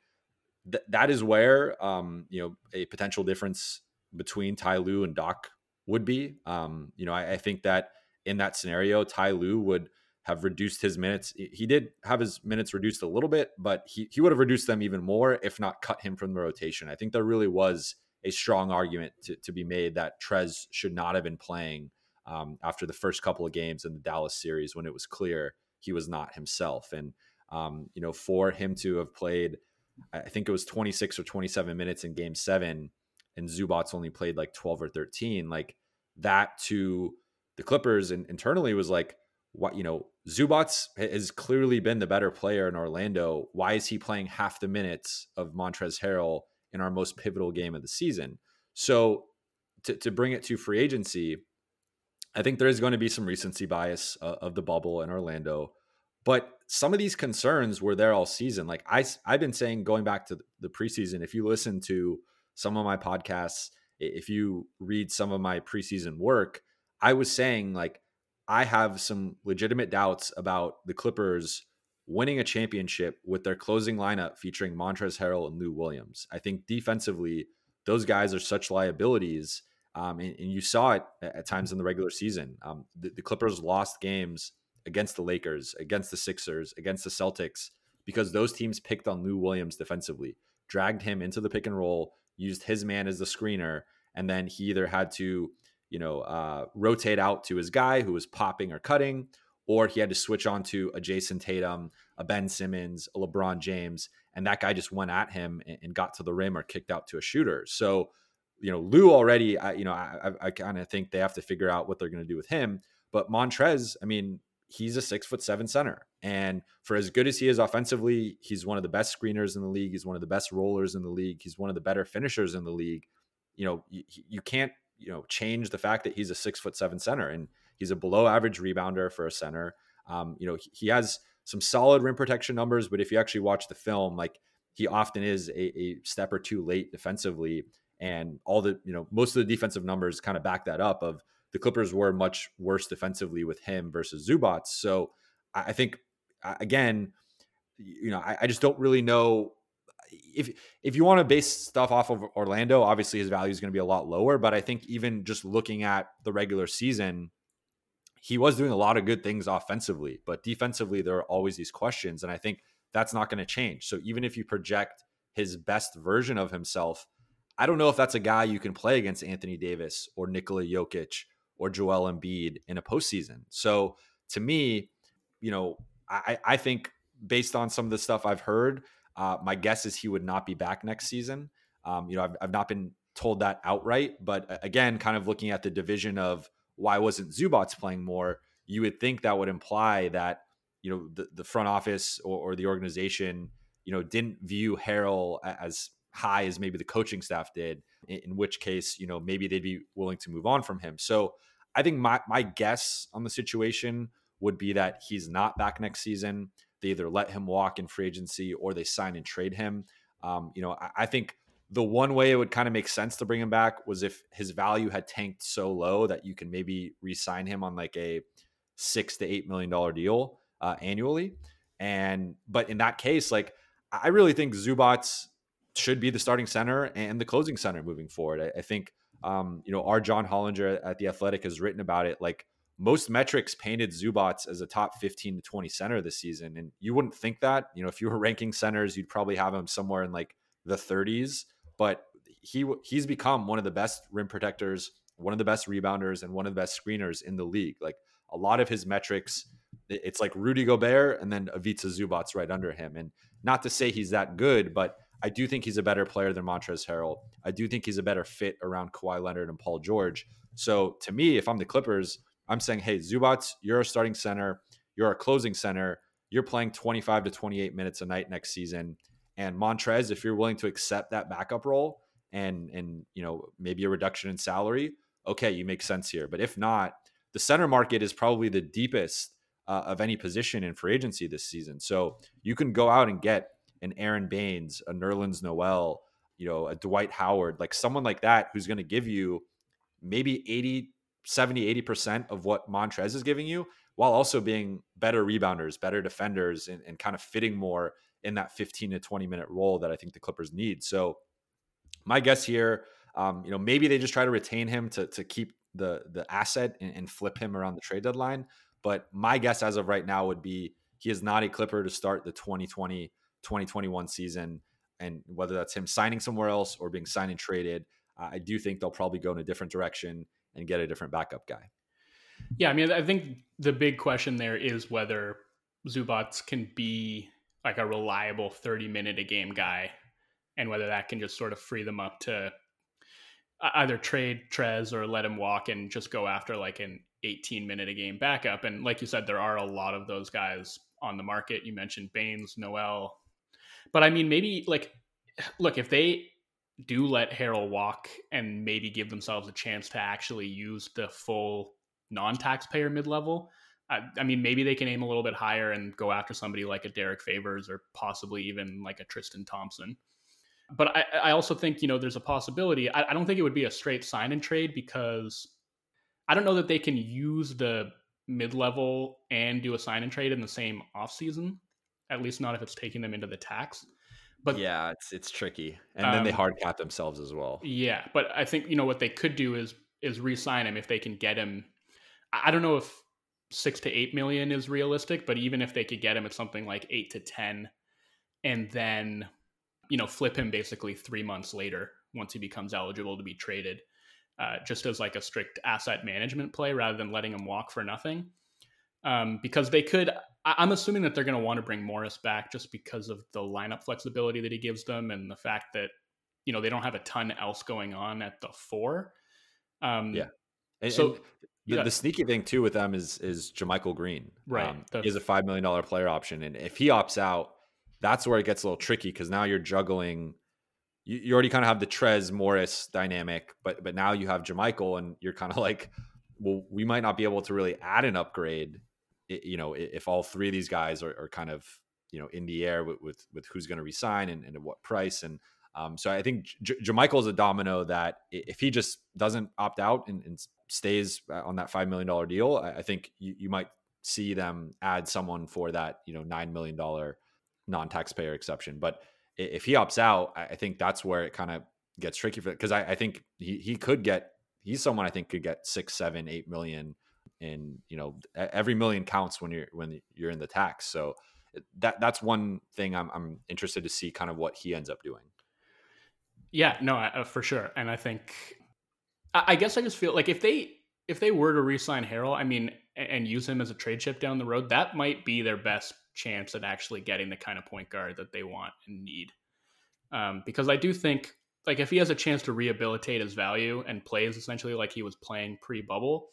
th- that is where um, you know a potential difference between Ty Lue and Doc would be. Um, you know, I, I, think that in that scenario, Ty Lue would have reduced his minutes. He did have his minutes reduced a little bit, but he, he would have reduced them even more if not cut him from the rotation. I think there really was a strong argument to, to be made that Trez should not have been playing um, after the first couple of games in the Dallas series when it was clear he was not himself. And, um, you know, for him to have played, I think it was 26 or 27 minutes in game seven, and Zubac only played like 12 or 13, like that to the Clippers and internally was like, what, you know, Zubac has clearly been the better player in Orlando. Why is he playing half the minutes of Montrezl Harrell? in our most pivotal game of the season. So to, to bring it to free agency, I think there is going to be some recency bias uh, of the bubble in Orlando. But some of these concerns were there all season. Like I, I've been saying going back to the preseason, if you listen to some of my podcasts, if you read some of my preseason work, I was saying like I have some legitimate doubts about the Clippers winning a championship with their closing lineup featuring Montrezl Harrell and Lou Williams. I think defensively, those guys are such liabilities. Um, and, and, you saw it at times in the regular season. Um, the, the, Clippers lost games against the Lakers, against the Sixers, against the Celtics because those teams picked on Lou Williams defensively, dragged him into the pick and roll, used his man as the screener, and then he either had to, you know, uh, rotate out to his guy who was popping or cutting, or he had to switch on to a Jayson Tatum, a Ben Simmons, a LeBron James, and that guy just went at him and, and got to the rim or kicked out to a shooter. So, you know, Lou already, I, you know, I, I kind of think they have to figure out what they're going to do with him. But Montrez, I mean, he's a six foot seven center. And for as good as he is offensively, he's one of the best screeners in the league. He's one of the best rollers in the league. He's one of the better finishers in the league. You know, you, you can't, you know, change the fact that he's a six foot seven center. And He's a below average rebounder for a center. Um, you know, he, has some solid rim protection numbers, but if you actually watch the film, like he often is a, a step or two late defensively. And all the, you know, most of the defensive numbers kind of back that up of the Clippers were much worse defensively with him versus Zubac. So I think again, you know, I, I, just don't really know if if you want to base stuff off of Orlando. Obviously, his value is going to be a lot lower. But I think even just looking at the regular season, he was doing a lot of good things offensively, but defensively, there are always these questions. And I think that's not going to change. So even if you project his best version of himself, I don't know if that's a guy you can play against Anthony Davis or Nikola Jokic or Joel Embiid in a postseason. So to me, you know, I, I think based on some of the stuff I've heard, uh, my guess is he would not be back next season. Um, you know, I've, I've not been told that outright, but uh, again, kind of looking at the division of why wasn't Zubac playing more? You would think that would imply that you know the, the front office or, or the organization you know didn't view Harrell as high as maybe the coaching staff did. In, in which case, you know maybe they'd be willing to move on from him. So I think my my guess on the situation would be that he's not back next season. They either let him walk in free agency or they sign and trade him. Um, you know, I, I think the one way it would kind of make sense to bring him back was if his value had tanked so low that you can maybe re-sign him on like a six to eight million dollar deal uh, annually. And but in that case, like I really think Zubac should be the starting center and the closing center moving forward. I, I think um, you know our John Hollinger at the Athletic has written about it. Like most metrics painted Zubac as a top 15 to 20 center this season. And you wouldn't think that, you know, if you were [laughs] ranking centers, you'd probably have him somewhere in like the 30s but he he's become one of the best rim protectors, one of the best rebounders, and one of the best screeners in the league. Like a lot of his metrics, it's like Rudy Gobert and then Ivica Zubac right under him. And not to say he's that good, but I do think he's a better player than Montrezl Harrell. I do think he's a better fit around Kawhi Leonard and Paul George. So to me, if I'm the Clippers, I'm saying, hey, Zubac, you're a starting center, you're a closing center, you're playing 25 to 28 minutes a night next season. And Montrez, if you're willing to accept that backup role and and you know maybe a reduction in salary, okay, you make sense here. But if not, the center market is probably the deepest uh, of any position in free agency this season. So you can go out and get an Aron Baynes, a Nerlens Noel, you know, a Dwight Howard, like someone like that who's going to give you maybe 80, 70, 80% of what Montrez is giving you while also being better rebounders, better defenders, and, and kind of fitting more in that 15 to 20 minute role that I think the Clippers need. So my guess here, um, you know, maybe they just try to retain him to to keep the the asset and, and, flip him around the trade deadline. But my guess as of right now would be he is not a Clipper to start the 2020 2021 season. And whether that's him signing somewhere else or being signed and traded, I do think they'll probably go in a different direction and get a different backup guy. Yeah, I mean, I think the big question there is whether Zubac can be like a reliable 30 minute a game guy and whether that can just sort of free them up to either trade Trez or let him walk and just go after like an 18 minute a game backup. And like you said, there are a lot of those guys on the market. You mentioned Baynes, Noel. But I mean, maybe like, look, if they do let Harrell walk and maybe give themselves a chance to actually use the full non taxpayer mid level, I, I, mean, maybe they can aim a little bit higher and go after somebody like a Derrick Favors or possibly even like a Tristan Thompson. But I, I also think, you know, there's a possibility. I, I don't think it would be a straight sign and trade because I don't know that they can use the mid level and do a sign and trade in the same offseason, at least not if it's taking them into the tax. But yeah, it's it's tricky. And um, then they um, hard cap themselves as well. Yeah. But I think, you know, what they could do is is re-sign him if they can get him. I don't know if six to eight million is realistic, but even if they could get him at something like eight to ten, and then you know flip him basically three months later once he becomes eligible to be traded, uh, just as like a strict asset management play rather than letting him walk for nothing. Um, because they could, I- am assuming that they're going to want to bring Morris back just because of the lineup flexibility that he gives them and the fact that you know they don't have a ton else going on at the four. Um, yeah. And, so and the, yeah. the, sneaky thing too with them is is JaMychal Green. Right. Um, he has a five million dollar player option, and if he opts out, that's where it gets a little tricky because now you're juggling. You, you already kind of have the Trez Morris dynamic, but but now you have JaMychal, and you're kind of [laughs] like, well, we might not be able to really add an upgrade. You know, if all three of these guys are, are kind of you know in the air with with, with who's going to resign and, and at what price and um, so I think J- JaMychal is a domino that if he just doesn't opt out and, and stays uh, on that five million dollar deal, I, I think you, you, might see them add someone for that you know nine million dollar non taxpayer exception. But if he opts out, I, I think that's where it kind of gets tricky for because I, I think he he could get he's someone I think could get six, seven, eight million, and you know every million counts when you're when you're in the tax. So that that's one thing I'm I'm interested to see kind of what he ends up doing. Yeah, no, uh, for sure. And I think, I guess I just feel like if they if they were to re-sign Harrell, I mean, and use him as a trade chip down the road, that might be their best chance at actually getting the kind of point guard that they want and need. Um, because I do think, like, if he has a chance to rehabilitate his value and plays essentially like he was playing pre-bubble,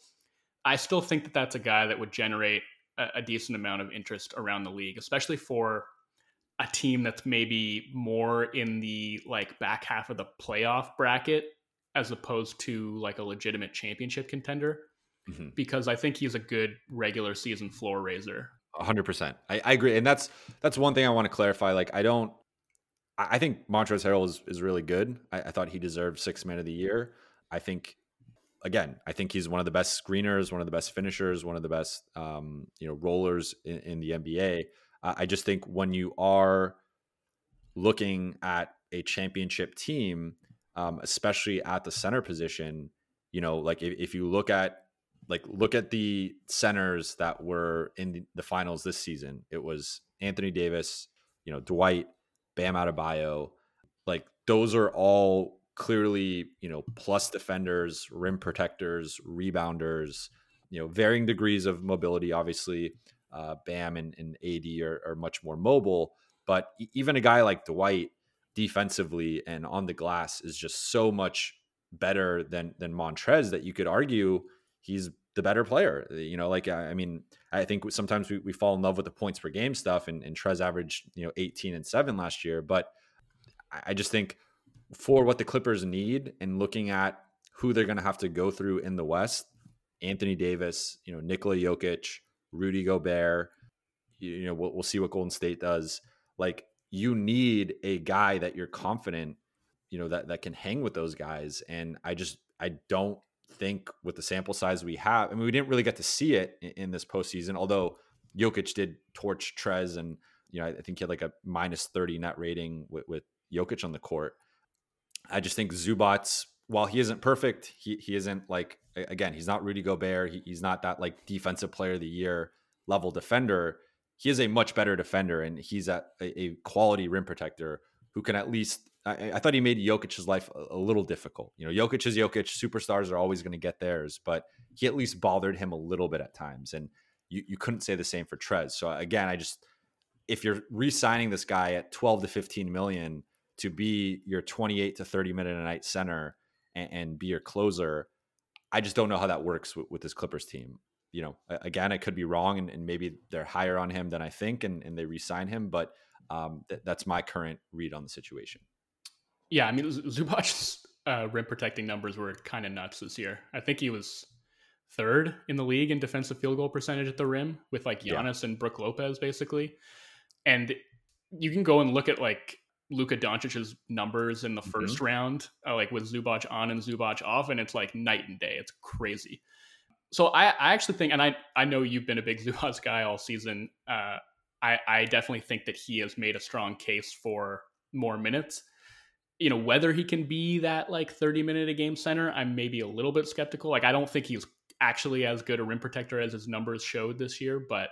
I still think that that's a guy that would generate a, a decent amount of interest around the league, especially for a team that's maybe more in the like back half of the playoff bracket as opposed to like a legitimate championship contender mm-hmm. because I think he's a good regular season floor raiser. hundred percent. I, I agree. And that's, that's one thing I want to clarify. Like, I don't, I think Montrezl Harrell is, is really good. I, I thought he deserved six man of the year. I think again, I think he's one of the best screeners, one of the best finishers, one of the best um, you know rollers in, in the NBA. Uh, I just think when you are looking at a championship team, um, especially at the center position, you know, like if, if you look at like look at the centers that were in the finals this season, it was Anthony Davis, you know, Dwight, Bam Adebayo, like those are all clearly, you know, plus defenders, rim protectors, rebounders, you know, varying degrees of mobility. Obviously, uh, Bam and, and AD are, are much more mobile, but even a guy like Dwight defensively and on the glass is just so much better than than Montrez that you could argue he's the better player. You know, like I mean, I think sometimes we, we fall in love with the points per game stuff, and, and Trez averaged you know 18 and seven last year, but I just think for what the Clippers need and looking at who they're going to have to go through in the West, Anthony Davis, you know, Nikola Jokic, Rudy Gobert, you know, we'll, we'll see what Golden State does. Like you need a guy that you're confident, you know, that that can hang with those guys. And I just I don't think with the sample size we have, I mean, we didn't really get to see it in, in this postseason, although Jokic did torch Trez and you know, I think he had like a minus 30 net rating with, with Jokic on the court. I just think Zubac, while he isn't perfect, he he isn't like again, he's not Rudy Gobert. He, he's not that like defensive player of the year level defender. He is a much better defender, and he's a, a quality rim protector who can at least. I, I thought he made Jokic's life a, a, little difficult. You know, Jokic is Jokic. Superstars are always going to get theirs, but he at least bothered him a little bit at times, and you you couldn't say the same for Trez. So again, I just if you're re-signing this guy at 12 to 15 million to be your 28 to 30 minute a night center and, and be your closer. I just don't know how that works with, with, this Clippers team. You know, again, I could be wrong, and, and maybe they're higher on him than I think, and, and they re-sign him. But um, th- that's my current read on the situation. Yeah, I mean, Zubac's uh, rim protecting numbers were kind of nuts this year. I think he was third in the league in defensive field goal percentage at the rim, with like Giannis yeah. and Brook Lopez, basically. And you can go and look at like Luka Doncic's numbers in the 1st mm-hmm. round, uh, like with Zubac on and Zubac off, and it's like night and day. It's crazy. So I, I actually think, and I, I know you've been a big [laughs] Zubac guy all season. Uh, I, I definitely think that he has made a strong case for more minutes. You know, whether he can be that like 30 minute a game center, I'm maybe a little bit skeptical. Like, I don't think he's actually as good a rim protector as his numbers showed this year, but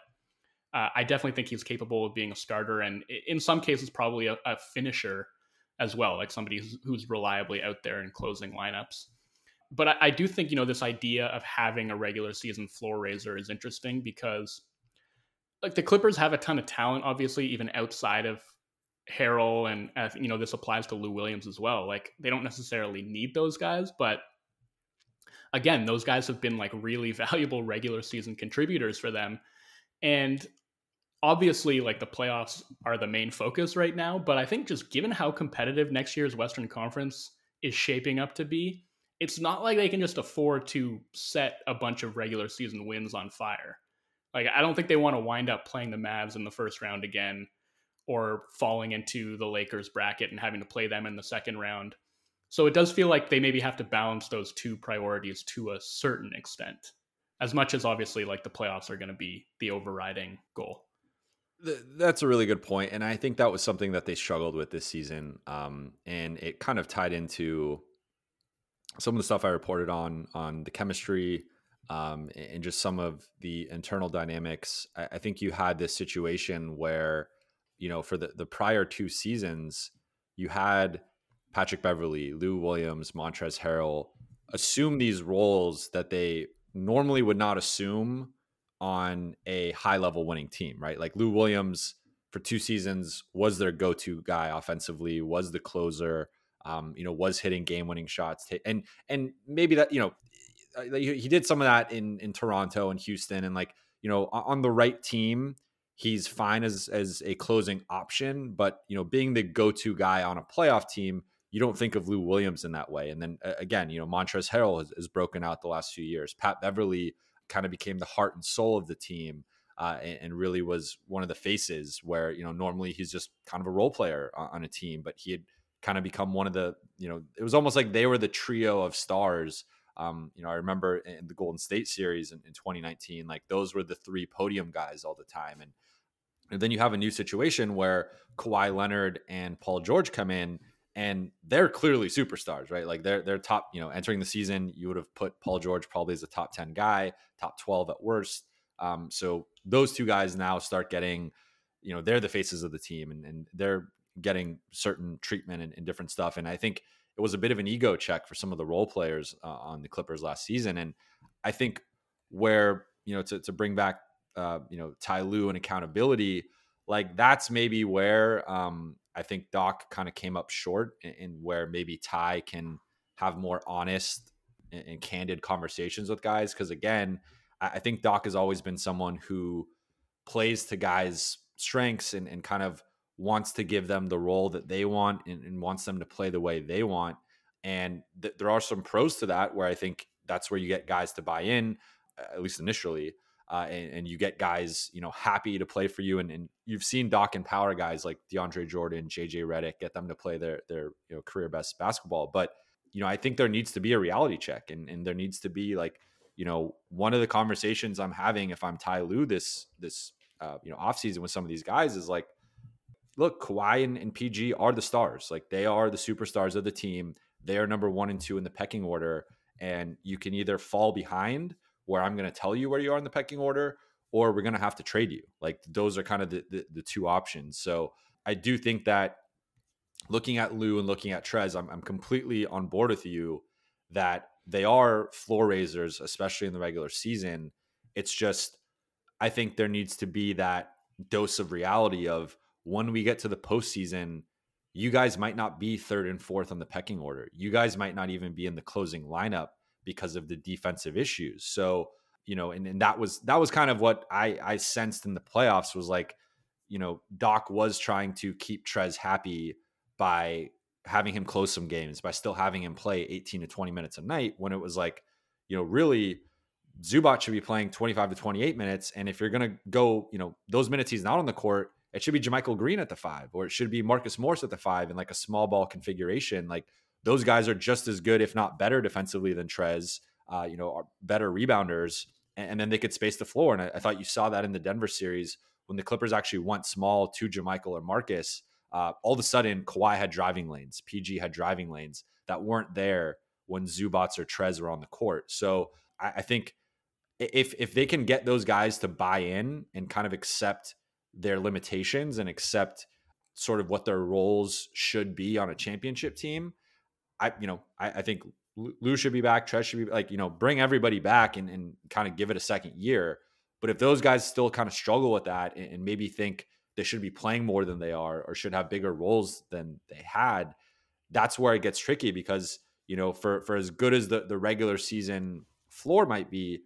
uh, I definitely think he's capable of being a starter and in some cases probably a, a finisher as well, like somebody who's, who's, reliably out there in closing lineups. But I, I, do think you know this idea of having a regular season floor raiser is interesting because like the Clippers have a ton of talent, obviously, even outside of Harrell, and uh, you know this applies to Lou Williams as well. Like they don't necessarily need those guys, but again, those guys have been like really [laughs] valuable regular season contributors for them. And obviously like the playoffs are the main focus right now, but I think just given how competitive next year's Western Conference is shaping up to be, it's not like they can just afford to set a bunch of regular season wins on fire. Like I don't think they want to wind up playing the Mavs in the first round again or falling into the Lakers bracket and having to play them in the second round. So it does feel like they maybe have to balance those two priorities to a certain extent. As much as obviously like the playoffs are going to be the overriding goal. That's a really good point, and I think that was something that they struggled with this season, um, and it kind of tied into some of the stuff I reported on on the chemistry um, and just some of the internal dynamics. I, I, think you had this situation where, you know, for the the prior two seasons, you had Patrick Beverley, Lou Williams, Montrezl Harrell assume these roles that they normally would not assume on a high level winning team, right? Like Lou Williams for two seasons was their go to guy offensively, was the closer, um, you know, was hitting game winning shots, and and maybe that you know uh, he did some of that in in Toronto and Houston, and like you know on the right team he's fine as as a closing option, but you know being the go to guy on a playoff team. You don't think of Lou Williams in that way, and then again, you know Montrezl Harrell has, has broken out the last few years. Pat Beverley kind of became the heart and soul of the team. uh, and, and, really was one of the faces where you know normally he's just kind of a role player on, on, a team, but he had kind of become one of the you know it was almost like they were the trio of stars. Um, you know, I remember in the Golden State series in, in 2019, like those were the three podium guys all the time, and, and then you have a new situation where Kawhi Leonard and Paul George come in and they're clearly superstars, right? Like they're they're top, you know, entering the season, you would have put Paul George probably as a top 10 guy, top 12 at worst. Um, so those two guys now start getting, you know, they're the faces of the team and, and they're getting certain treatment and, and, different stuff. And I think it was a bit of an ego check for some of the role players uh, on the Clippers last season. And I think where, you know, to, to bring back, uh, you know, Ty Lue and accountability, like that's maybe where um, I think Doc kind of came up short in, where maybe Ty can have more honest and, and candid conversations with guys. Cause again, I think Doc has always been someone who plays to guys' strengths and, and kind of wants to give them the role that they want and, and wants them to play the way they want. And th- there are some pros to that where I think that's where you get guys to buy in, at least initially. Uh, and, and, you get guys, you know, happy to play for you. And, and, you've seen Doc and Power guys like DeAndre Jordan, JJ Redick, get them to play their their you know career best basketball. But you know, I think there needs to be a reality check, and and there needs to be like you know, one of the conversations I'm having if I'm Ty Lue this this uh, you know offseason with some of these guys is like, look, Kawhi and, and PG are the stars. Like they are the superstars of the team. They are number one and two in the pecking order, and you can either fall behind where I'm going to tell you where you are in the pecking order, or we're going to have to trade you. Like those are kind of the, the, the two options. So I do think that looking at Lou and looking at Trez, I'm, I'm completely on board with you that they are floor raisers, especially in the regular season. It's just, I think there needs to be that dose of reality of when we get to the postseason, you guys might not be third and fourth on the pecking order. You guys might not even be in the closing lineup because of the defensive issues. So, you know, and, and that was that was kind of what I I sensed in the playoffs was like, you know, Doc was trying to keep Trez happy by having him close some games by still having him play 18 to 20 minutes a night when it was like, you know, really Zubac should be playing 25 to 28 minutes. And if you're to go, you know, those minutes he's not on the court, it should be JaMychal Green at the five, or it should be Marcus Morris at the five in like a small ball configuration. Like those guys are just as good, if not better defensively than Trez, uh, you know, are better rebounders. And, and, then they could space the floor. And I, I thought you saw that in the Denver series when the Clippers actually went small to JaMychal or Marcus uh, all of a sudden Kawhi had driving lanes, PG had driving lanes that weren't there when Zubac or Trez were on the court. So I, I think if if they can get those guys to buy in and kind of accept their limitations and accept sort of what their roles should be on a championship team, I you know I, I think Lou should be back, Trez should be like you know bring everybody back and, and kind of give it a second year. But if those guys still kind of struggle with that and, and maybe think they should be playing more than they are or should have bigger roles than they had that's where it gets tricky because you know for for as good as the the regular season floor might be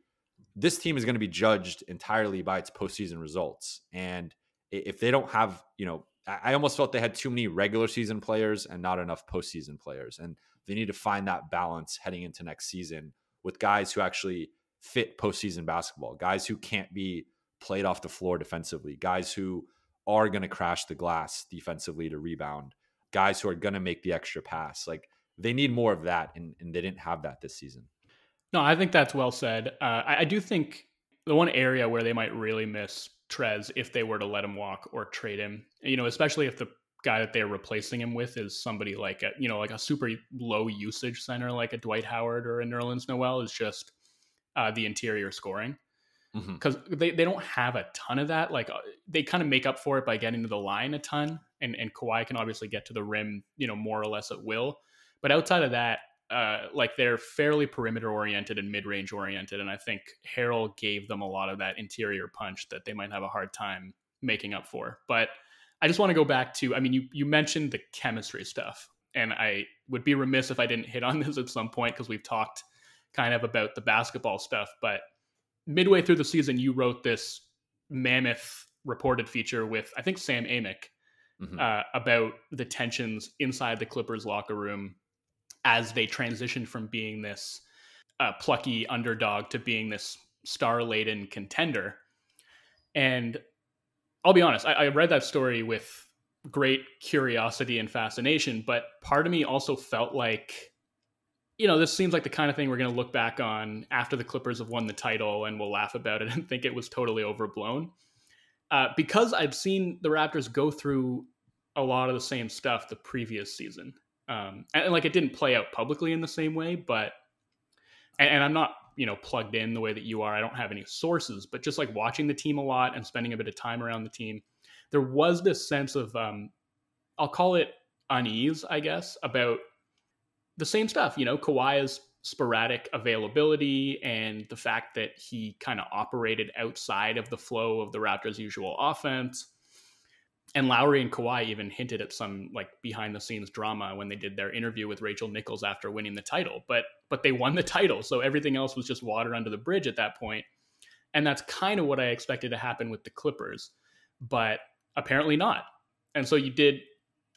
this team is going to be judged entirely by its postseason results and if they don't have you know I almost felt they had too many regular season players and not enough postseason players. And they need to find that balance heading into next season with guys who actually fit postseason basketball, guys who can't be played off the floor defensively, guys who are going to crash the glass defensively to rebound, guys who are going to make the extra pass. Like they need more of that, and, and they didn't have that this season. No, I think that's well said. Uh, I, I, do think the one area where they might really miss Trez if they were to let him walk or trade him, you know, especially if the guy that they're replacing him with is somebody like a, you know, like a super low usage center like a Dwight Howard or a Nerlens Noel is just uh, the interior scoring because mm-hmm. they, they don't have a ton of that. Like uh, they kind of make up for it by getting to the line a ton, and and Kawhi can obviously get to the rim, you know, more or less at will. But outside of that, uh, like they're fairly perimeter oriented and mid range oriented, and I think Harrell gave them a lot of that interior punch that they might have a hard time making up for. But I just want to go back to, I mean, you you mentioned the chemistry stuff, and I would be remiss if I didn't hit on [laughs] this at some point because we've talked kind of about the basketball stuff, but midway through the season, you wrote this mammoth reported feature with I think Sam Amick mm-hmm. uh, about the tensions inside the Clippers locker room as they transitioned from being this uh, plucky underdog to being this star laden contender. And I'll be honest, I, I read that story with great curiosity and fascination, but part of me also felt like you know, this seems like the kind of thing we're going to look back on after the Clippers have won the title and we'll laugh about it [laughs] and think it was totally overblown. Uh, because I've seen the Raptors go through a lot of the same stuff the previous season. Um, and, like it didn't play out publicly in the same way, but, and, and I'm not, you know, plugged in the way that you are. I don't have any sources, but just like watching the team a lot and spending a bit of time around the team, there was this sense of, um, I'll call it unease, I guess, about the same stuff. You know, Kawhi's sporadic availability and the fact that he kind of operated outside of the flow of the Raptors' usual offense. And Lowry and Kawhi even hinted at some like behind the scenes drama when they did their interview with Rachel Nichols after winning the title. But but they won the title, so everything else was just water under the bridge at that point. And that's kind of what I expected to happen with the Clippers, but apparently not. And so you did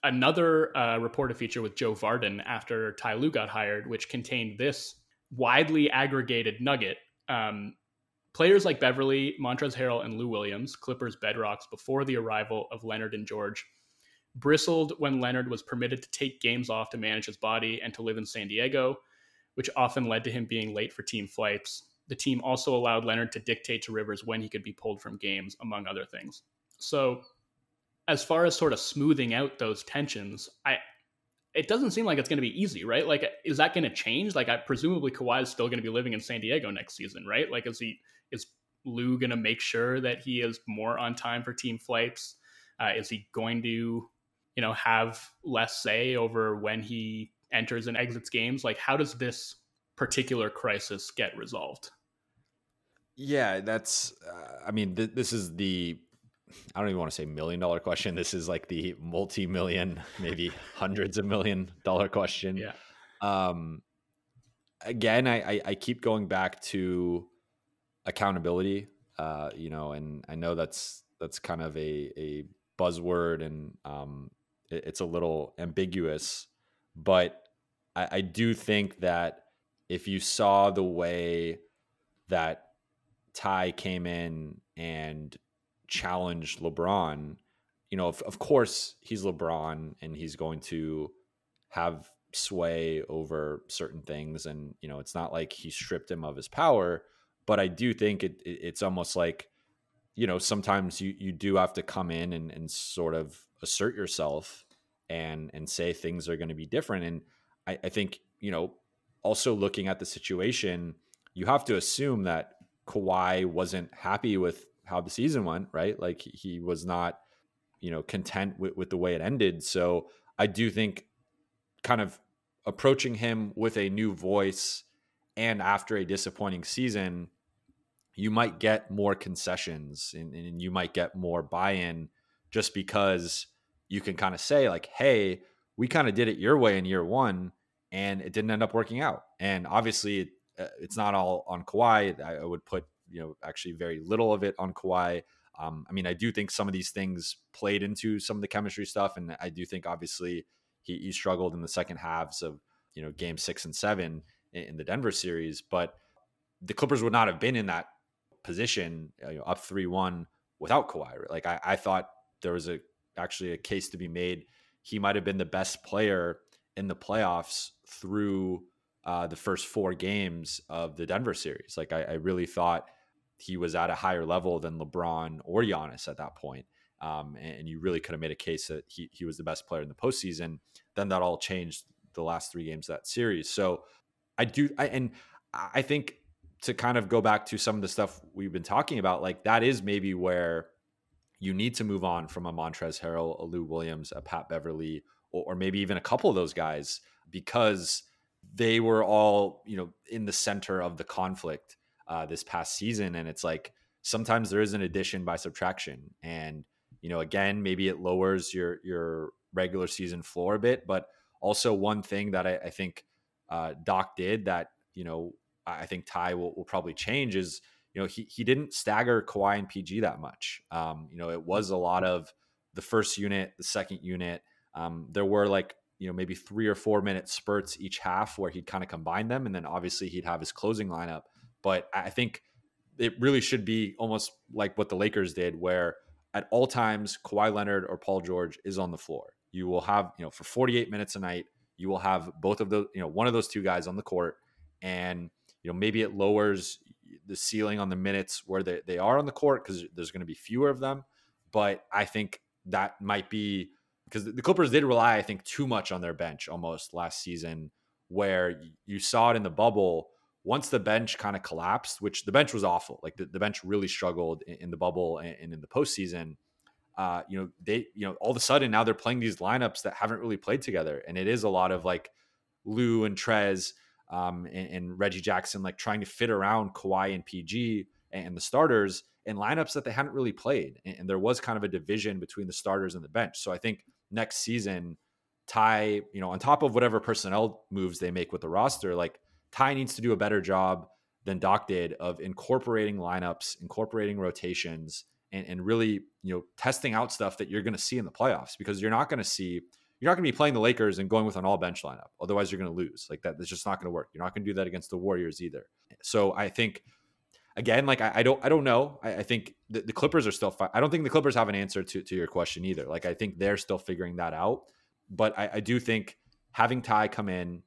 another uh, reported feature with Joe Vardon after Ty Lue got hired, which contained this widely aggregated nugget. Um, players like Beverley, Montrezl Harrell, and Lou Williams, Clippers bedrocks before the arrival of Leonard and George, bristled when Leonard was permitted to take games off to manage his body and to live in San Diego, which often led to him being late for team flights. The team also allowed Leonard to dictate to Rivers when he could be pulled from games, among other things. So as far as sort of smoothing out those tensions, I it doesn't seem like it's going to be easy, right? Like, is that going to change? Like, I presumably Kawhi is still going to be living in San Diego next season, right? Like, is he is Lue going to make sure that he is more on time for team flights? Uh, is he going to, you know, have less say over when he enters and exits games? Like, how does this particular crisis get resolved? Yeah, that's. Uh, I mean, th- this is the I don't even want to say million dollar question. This is like the multi million, maybe [laughs] hundreds of million dollar question. Yeah. Um, again, I, I, I keep going back to accountability. Uh, you know, and I know that's that's kind of a a buzzword, and um, it, it's a little ambiguous, but I, I do think that if you saw the way that Ty came in and challenged LeBron, you know, of, of course he's LeBron and he's going to have sway over certain things. And, you know, it's not like he stripped him of his power, but I do think it, it it's almost like, you know, sometimes you, you do have to come in and, and sort of assert yourself and, and say things are going to be different. And I, I think, you know, also looking at the situation, you have to assume that Kawhi wasn't happy with how the season went, right? Like he was not, you know, content with, with the way it ended. So I do think kind of approaching him with a new voice and after a disappointing season, you might get more concessions and, and you might get more buy in just because you can kind of say, like, hey, we kind of did it your way in year one and it didn't end up working out. And obviously, it, uh, it's not all on Kawhi. I, I would put you know actually very little of it on Kawhi. Um, I mean, I do think some of these things played into some of the chemistry stuff, and I do think obviously he, he struggled in the second halves of you know game six and seven in, in the Denver series, but the Clippers would not have been in that position you know, up three one without Kawhi. Like I, I thought there was a actually a case to be made. He might have been the best player in the playoffs through uh, the first four games of the Denver series. Like I, I really thought he was at a higher level than LeBron or Giannis at that point. Um, and, and, you really could have made a case that he, he was the best player in the postseason. Then that all changed the last three games of that series. So I do, I, and I think to kind of go back to some of the stuff we've been talking about, like that is maybe where you need to move on from a Montrezl Harrell, a Lou Williams, a Pat Beverley, or, or maybe even a couple of those guys because they were all, you know, in the center of the conflict uh, this past season. And it's like sometimes there is an addition by subtraction. And, you know, again, maybe it lowers your your regular season floor a bit. But also one thing that I, I think uh, Doc did that, you know, I think Ty will, will probably change is, you know, he, he didn't stagger Kawhi and PG that much. Um, you know, it was a lot of the first unit, the second unit. Um, there were like, you know, maybe three or four minute spurts each half where he'd kind of combine them. And then obviously he'd have his closing lineup. But I think it really should be almost like what the Lakers did, where at all times Kawhi Leonard or Paul George is on the floor. You will have, you know, for 48 minutes a night, you will have both of those, you know, one of those two guys on the court. And, you know, maybe it lowers the ceiling on the minutes where they, they are on the court because there's going to be fewer of them. But I think that might be because the Clippers did rely, I think, too much on their bench almost last season, where you saw it in the bubble. Once the bench kind of collapsed, which the bench was awful, like the, the bench really struggled in, in the bubble and, and, in the postseason. Uh, you know, they, you know, all of a sudden now they're playing these lineups that haven't really played together, and it is a lot of like Lou and Trez um, and, and Reggie Jackson like trying to fit around Kawhi and PG and the starters in lineups that they hadn't really played. And, and there was kind of a division between the starters and the bench. So I think next season, Ty, you know, on top of whatever personnel moves they make with the roster, like Ty needs to do a better job than Doc did of incorporating lineups, incorporating rotations, and, and really, you know, testing out stuff that you're going to see in the playoffs because you're not going to see, you're not going to be playing the Lakers and going with an all bench lineup. Otherwise, you're going to lose. Like that, that's just not going to work. You're not going to do that against the Warriors either. So I think again, like I, I, don't, I don't know. I, I think the, the, Clippers are still. Fi- I don't think the Clippers have an answer to to your question either. Like I think they're still figuring that out. But I, I do think having Ty come in,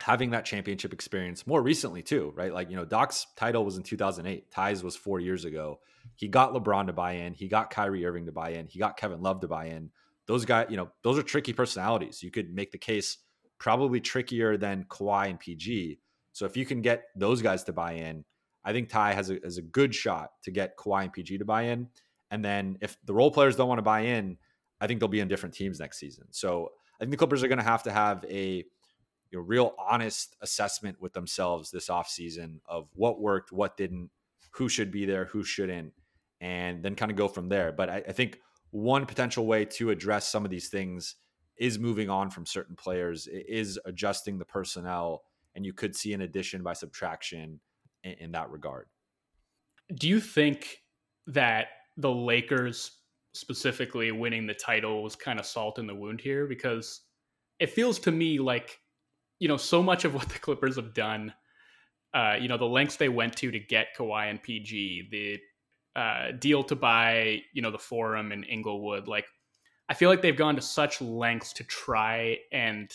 having that championship experience more recently too, right? Like you know, Doc's title was in 2008. Ty's was four years ago. He got LeBron to buy in. He got Kyrie Irving to buy in. He got Kevin Love to buy in. Those guys, you know, those are tricky personalities. You could make the case probably trickier than Kawhi and PG. So if you can get those guys to buy in, I think Ty has a, has a good shot to get Kawhi and PG to buy in. And then if the role players don't want to buy in, I think they'll be in different teams next season. So I think the Clippers are going to have to have a you know, real honest assessment with themselves this offseason of what worked, what didn't, who should be there, who shouldn't, and then kind of go from there. But I, I think one potential way to address some of these things is moving on from certain players, is adjusting the personnel, and you could see an addition by subtraction in, in that regard. Do you think that the Lakers specifically winning the title was kind of salt in the wound here? Because it feels to me like, you know, so much of what the Clippers have done, uh, you know, the lengths they went to to get Kawhi and PG, the uh, deal to buy, you know, the Forum in Inglewood, like, I feel like they've gone to such lengths to try and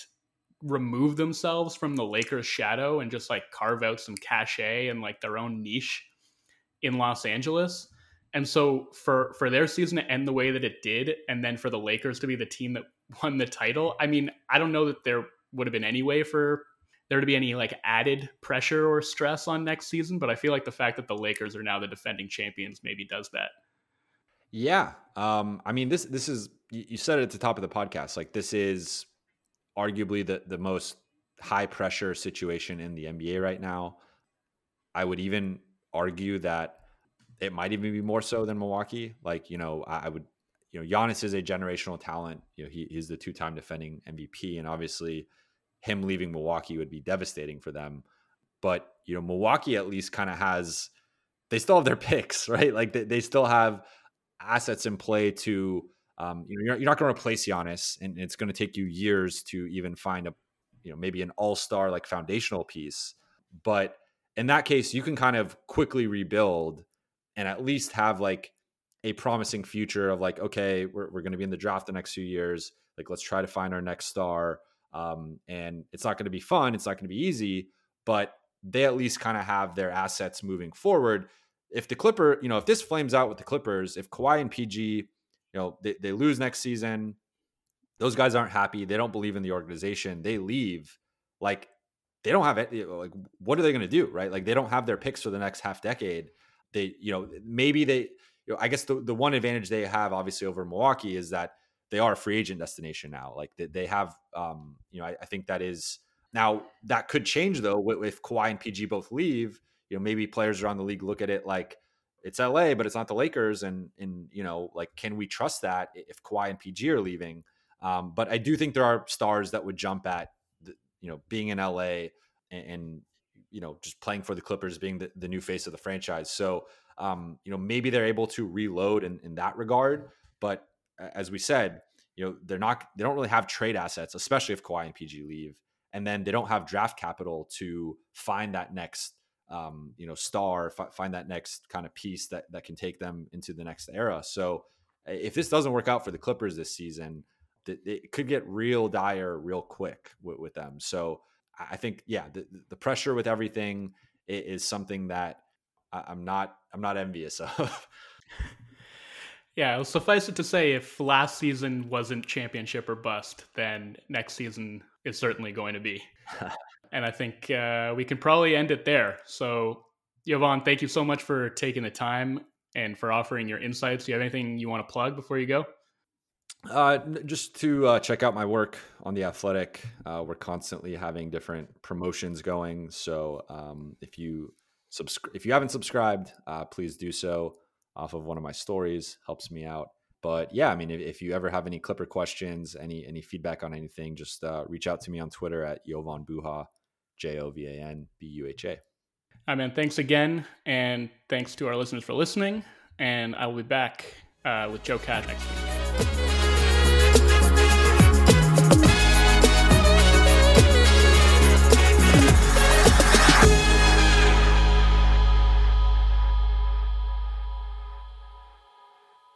remove themselves from the Lakers shadow and just like carve out some cachet and like their own niche in Los Angeles. And so for for their season to end the way that it did and then for the Lakers to be the team that won the title, I mean, I don't know that there would have been any way for there to be any like added pressure or stress on next season, but I feel like the fact that the Lakers are now the defending champions maybe does that. Yeah. Um I mean this this is you said it at the top of the podcast like this is arguably the the most high pressure situation in the NBA right now. I would even argue that it might even be more so than Milwaukee. Like, you know, I, I would, you know, Giannis is a generational talent. You know, he, he's the two time defending MVP. And obviously, him leaving Milwaukee would be devastating for them. But, you know, Milwaukee at least kind of has, they still have their [laughs] picks, right? Like, they, they still have assets in play to um, you know, you're, you're not going to replace Giannis, and it's going to take you years to even find a, you know, maybe an all star like foundational piece. But in that case, you can kind of quickly rebuild and at least have like a promising future of like, okay, we're, we're going to be in the draft the next few years. Like, let's try to find our next star. Um, and it's not going to be fun. It's not going to be easy, but they at least kind of have their assets moving forward. If the Clipper, you know, if this flames out with the Clippers, if Kawhi and PG you know, they, they lose next season. Those guys aren't happy. They don't believe in the organization. They leave. Like they don't have it. Like what are they going to do? Right? Like they don't have their picks for the next half decade. They, you know, maybe they. You know, I guess the the one advantage they have, obviously, over Milwaukee is that they are a free agent destination now. Like they, they have, um, you know, I, I think that is now that could change though if Kawhi and PG both leave. You know, maybe players around the league look at it like it's LA, but it's not the Lakers. And, and, you know, like, can we trust that if Kawhi and PG are leaving? Um, but I do think there are stars that would jump at, the, you know, being in LA and, and, you know, just playing for the Clippers, being the, the new face of the franchise. So, um, you know, maybe they're able to reload in, in that regard. But as we said, you know, they're not, they don't really have trade assets, especially if Kawhi and PG leave. And then they don't have draft capital to find that next um, you know, star, f- find that next kind of piece that that can take them into the next era. So if this doesn't work out for the Clippers this season, it could get real dire real quick with, with them. So I think, yeah, the, the pressure with everything is something that I'm not I'm not envious of. [laughs] yeah, suffice it to say, if last season wasn't championship or bust, then next season is certainly going to be. [laughs] and I think uh, we can probably end it there. So, Jovan, thank you so much for taking the time and for offering your insights. Do you have anything you want to plug before you go? Uh, just to uh, check out my work on the Athletic. Uh, we're constantly having different promotions going. So um, if you subscribe, if you haven't subscribed, uh, please do so. Off of one of my stories helps me out. But yeah, I mean, if, if you ever have any Clipper questions, any any feedback on anything, just uh, reach out to me on Twitter at Jovan Buha, J O V A N B U H A. Hi, man. Thanks again. And thanks to our listeners for listening. And I will be back uh, with Joe Cash next week.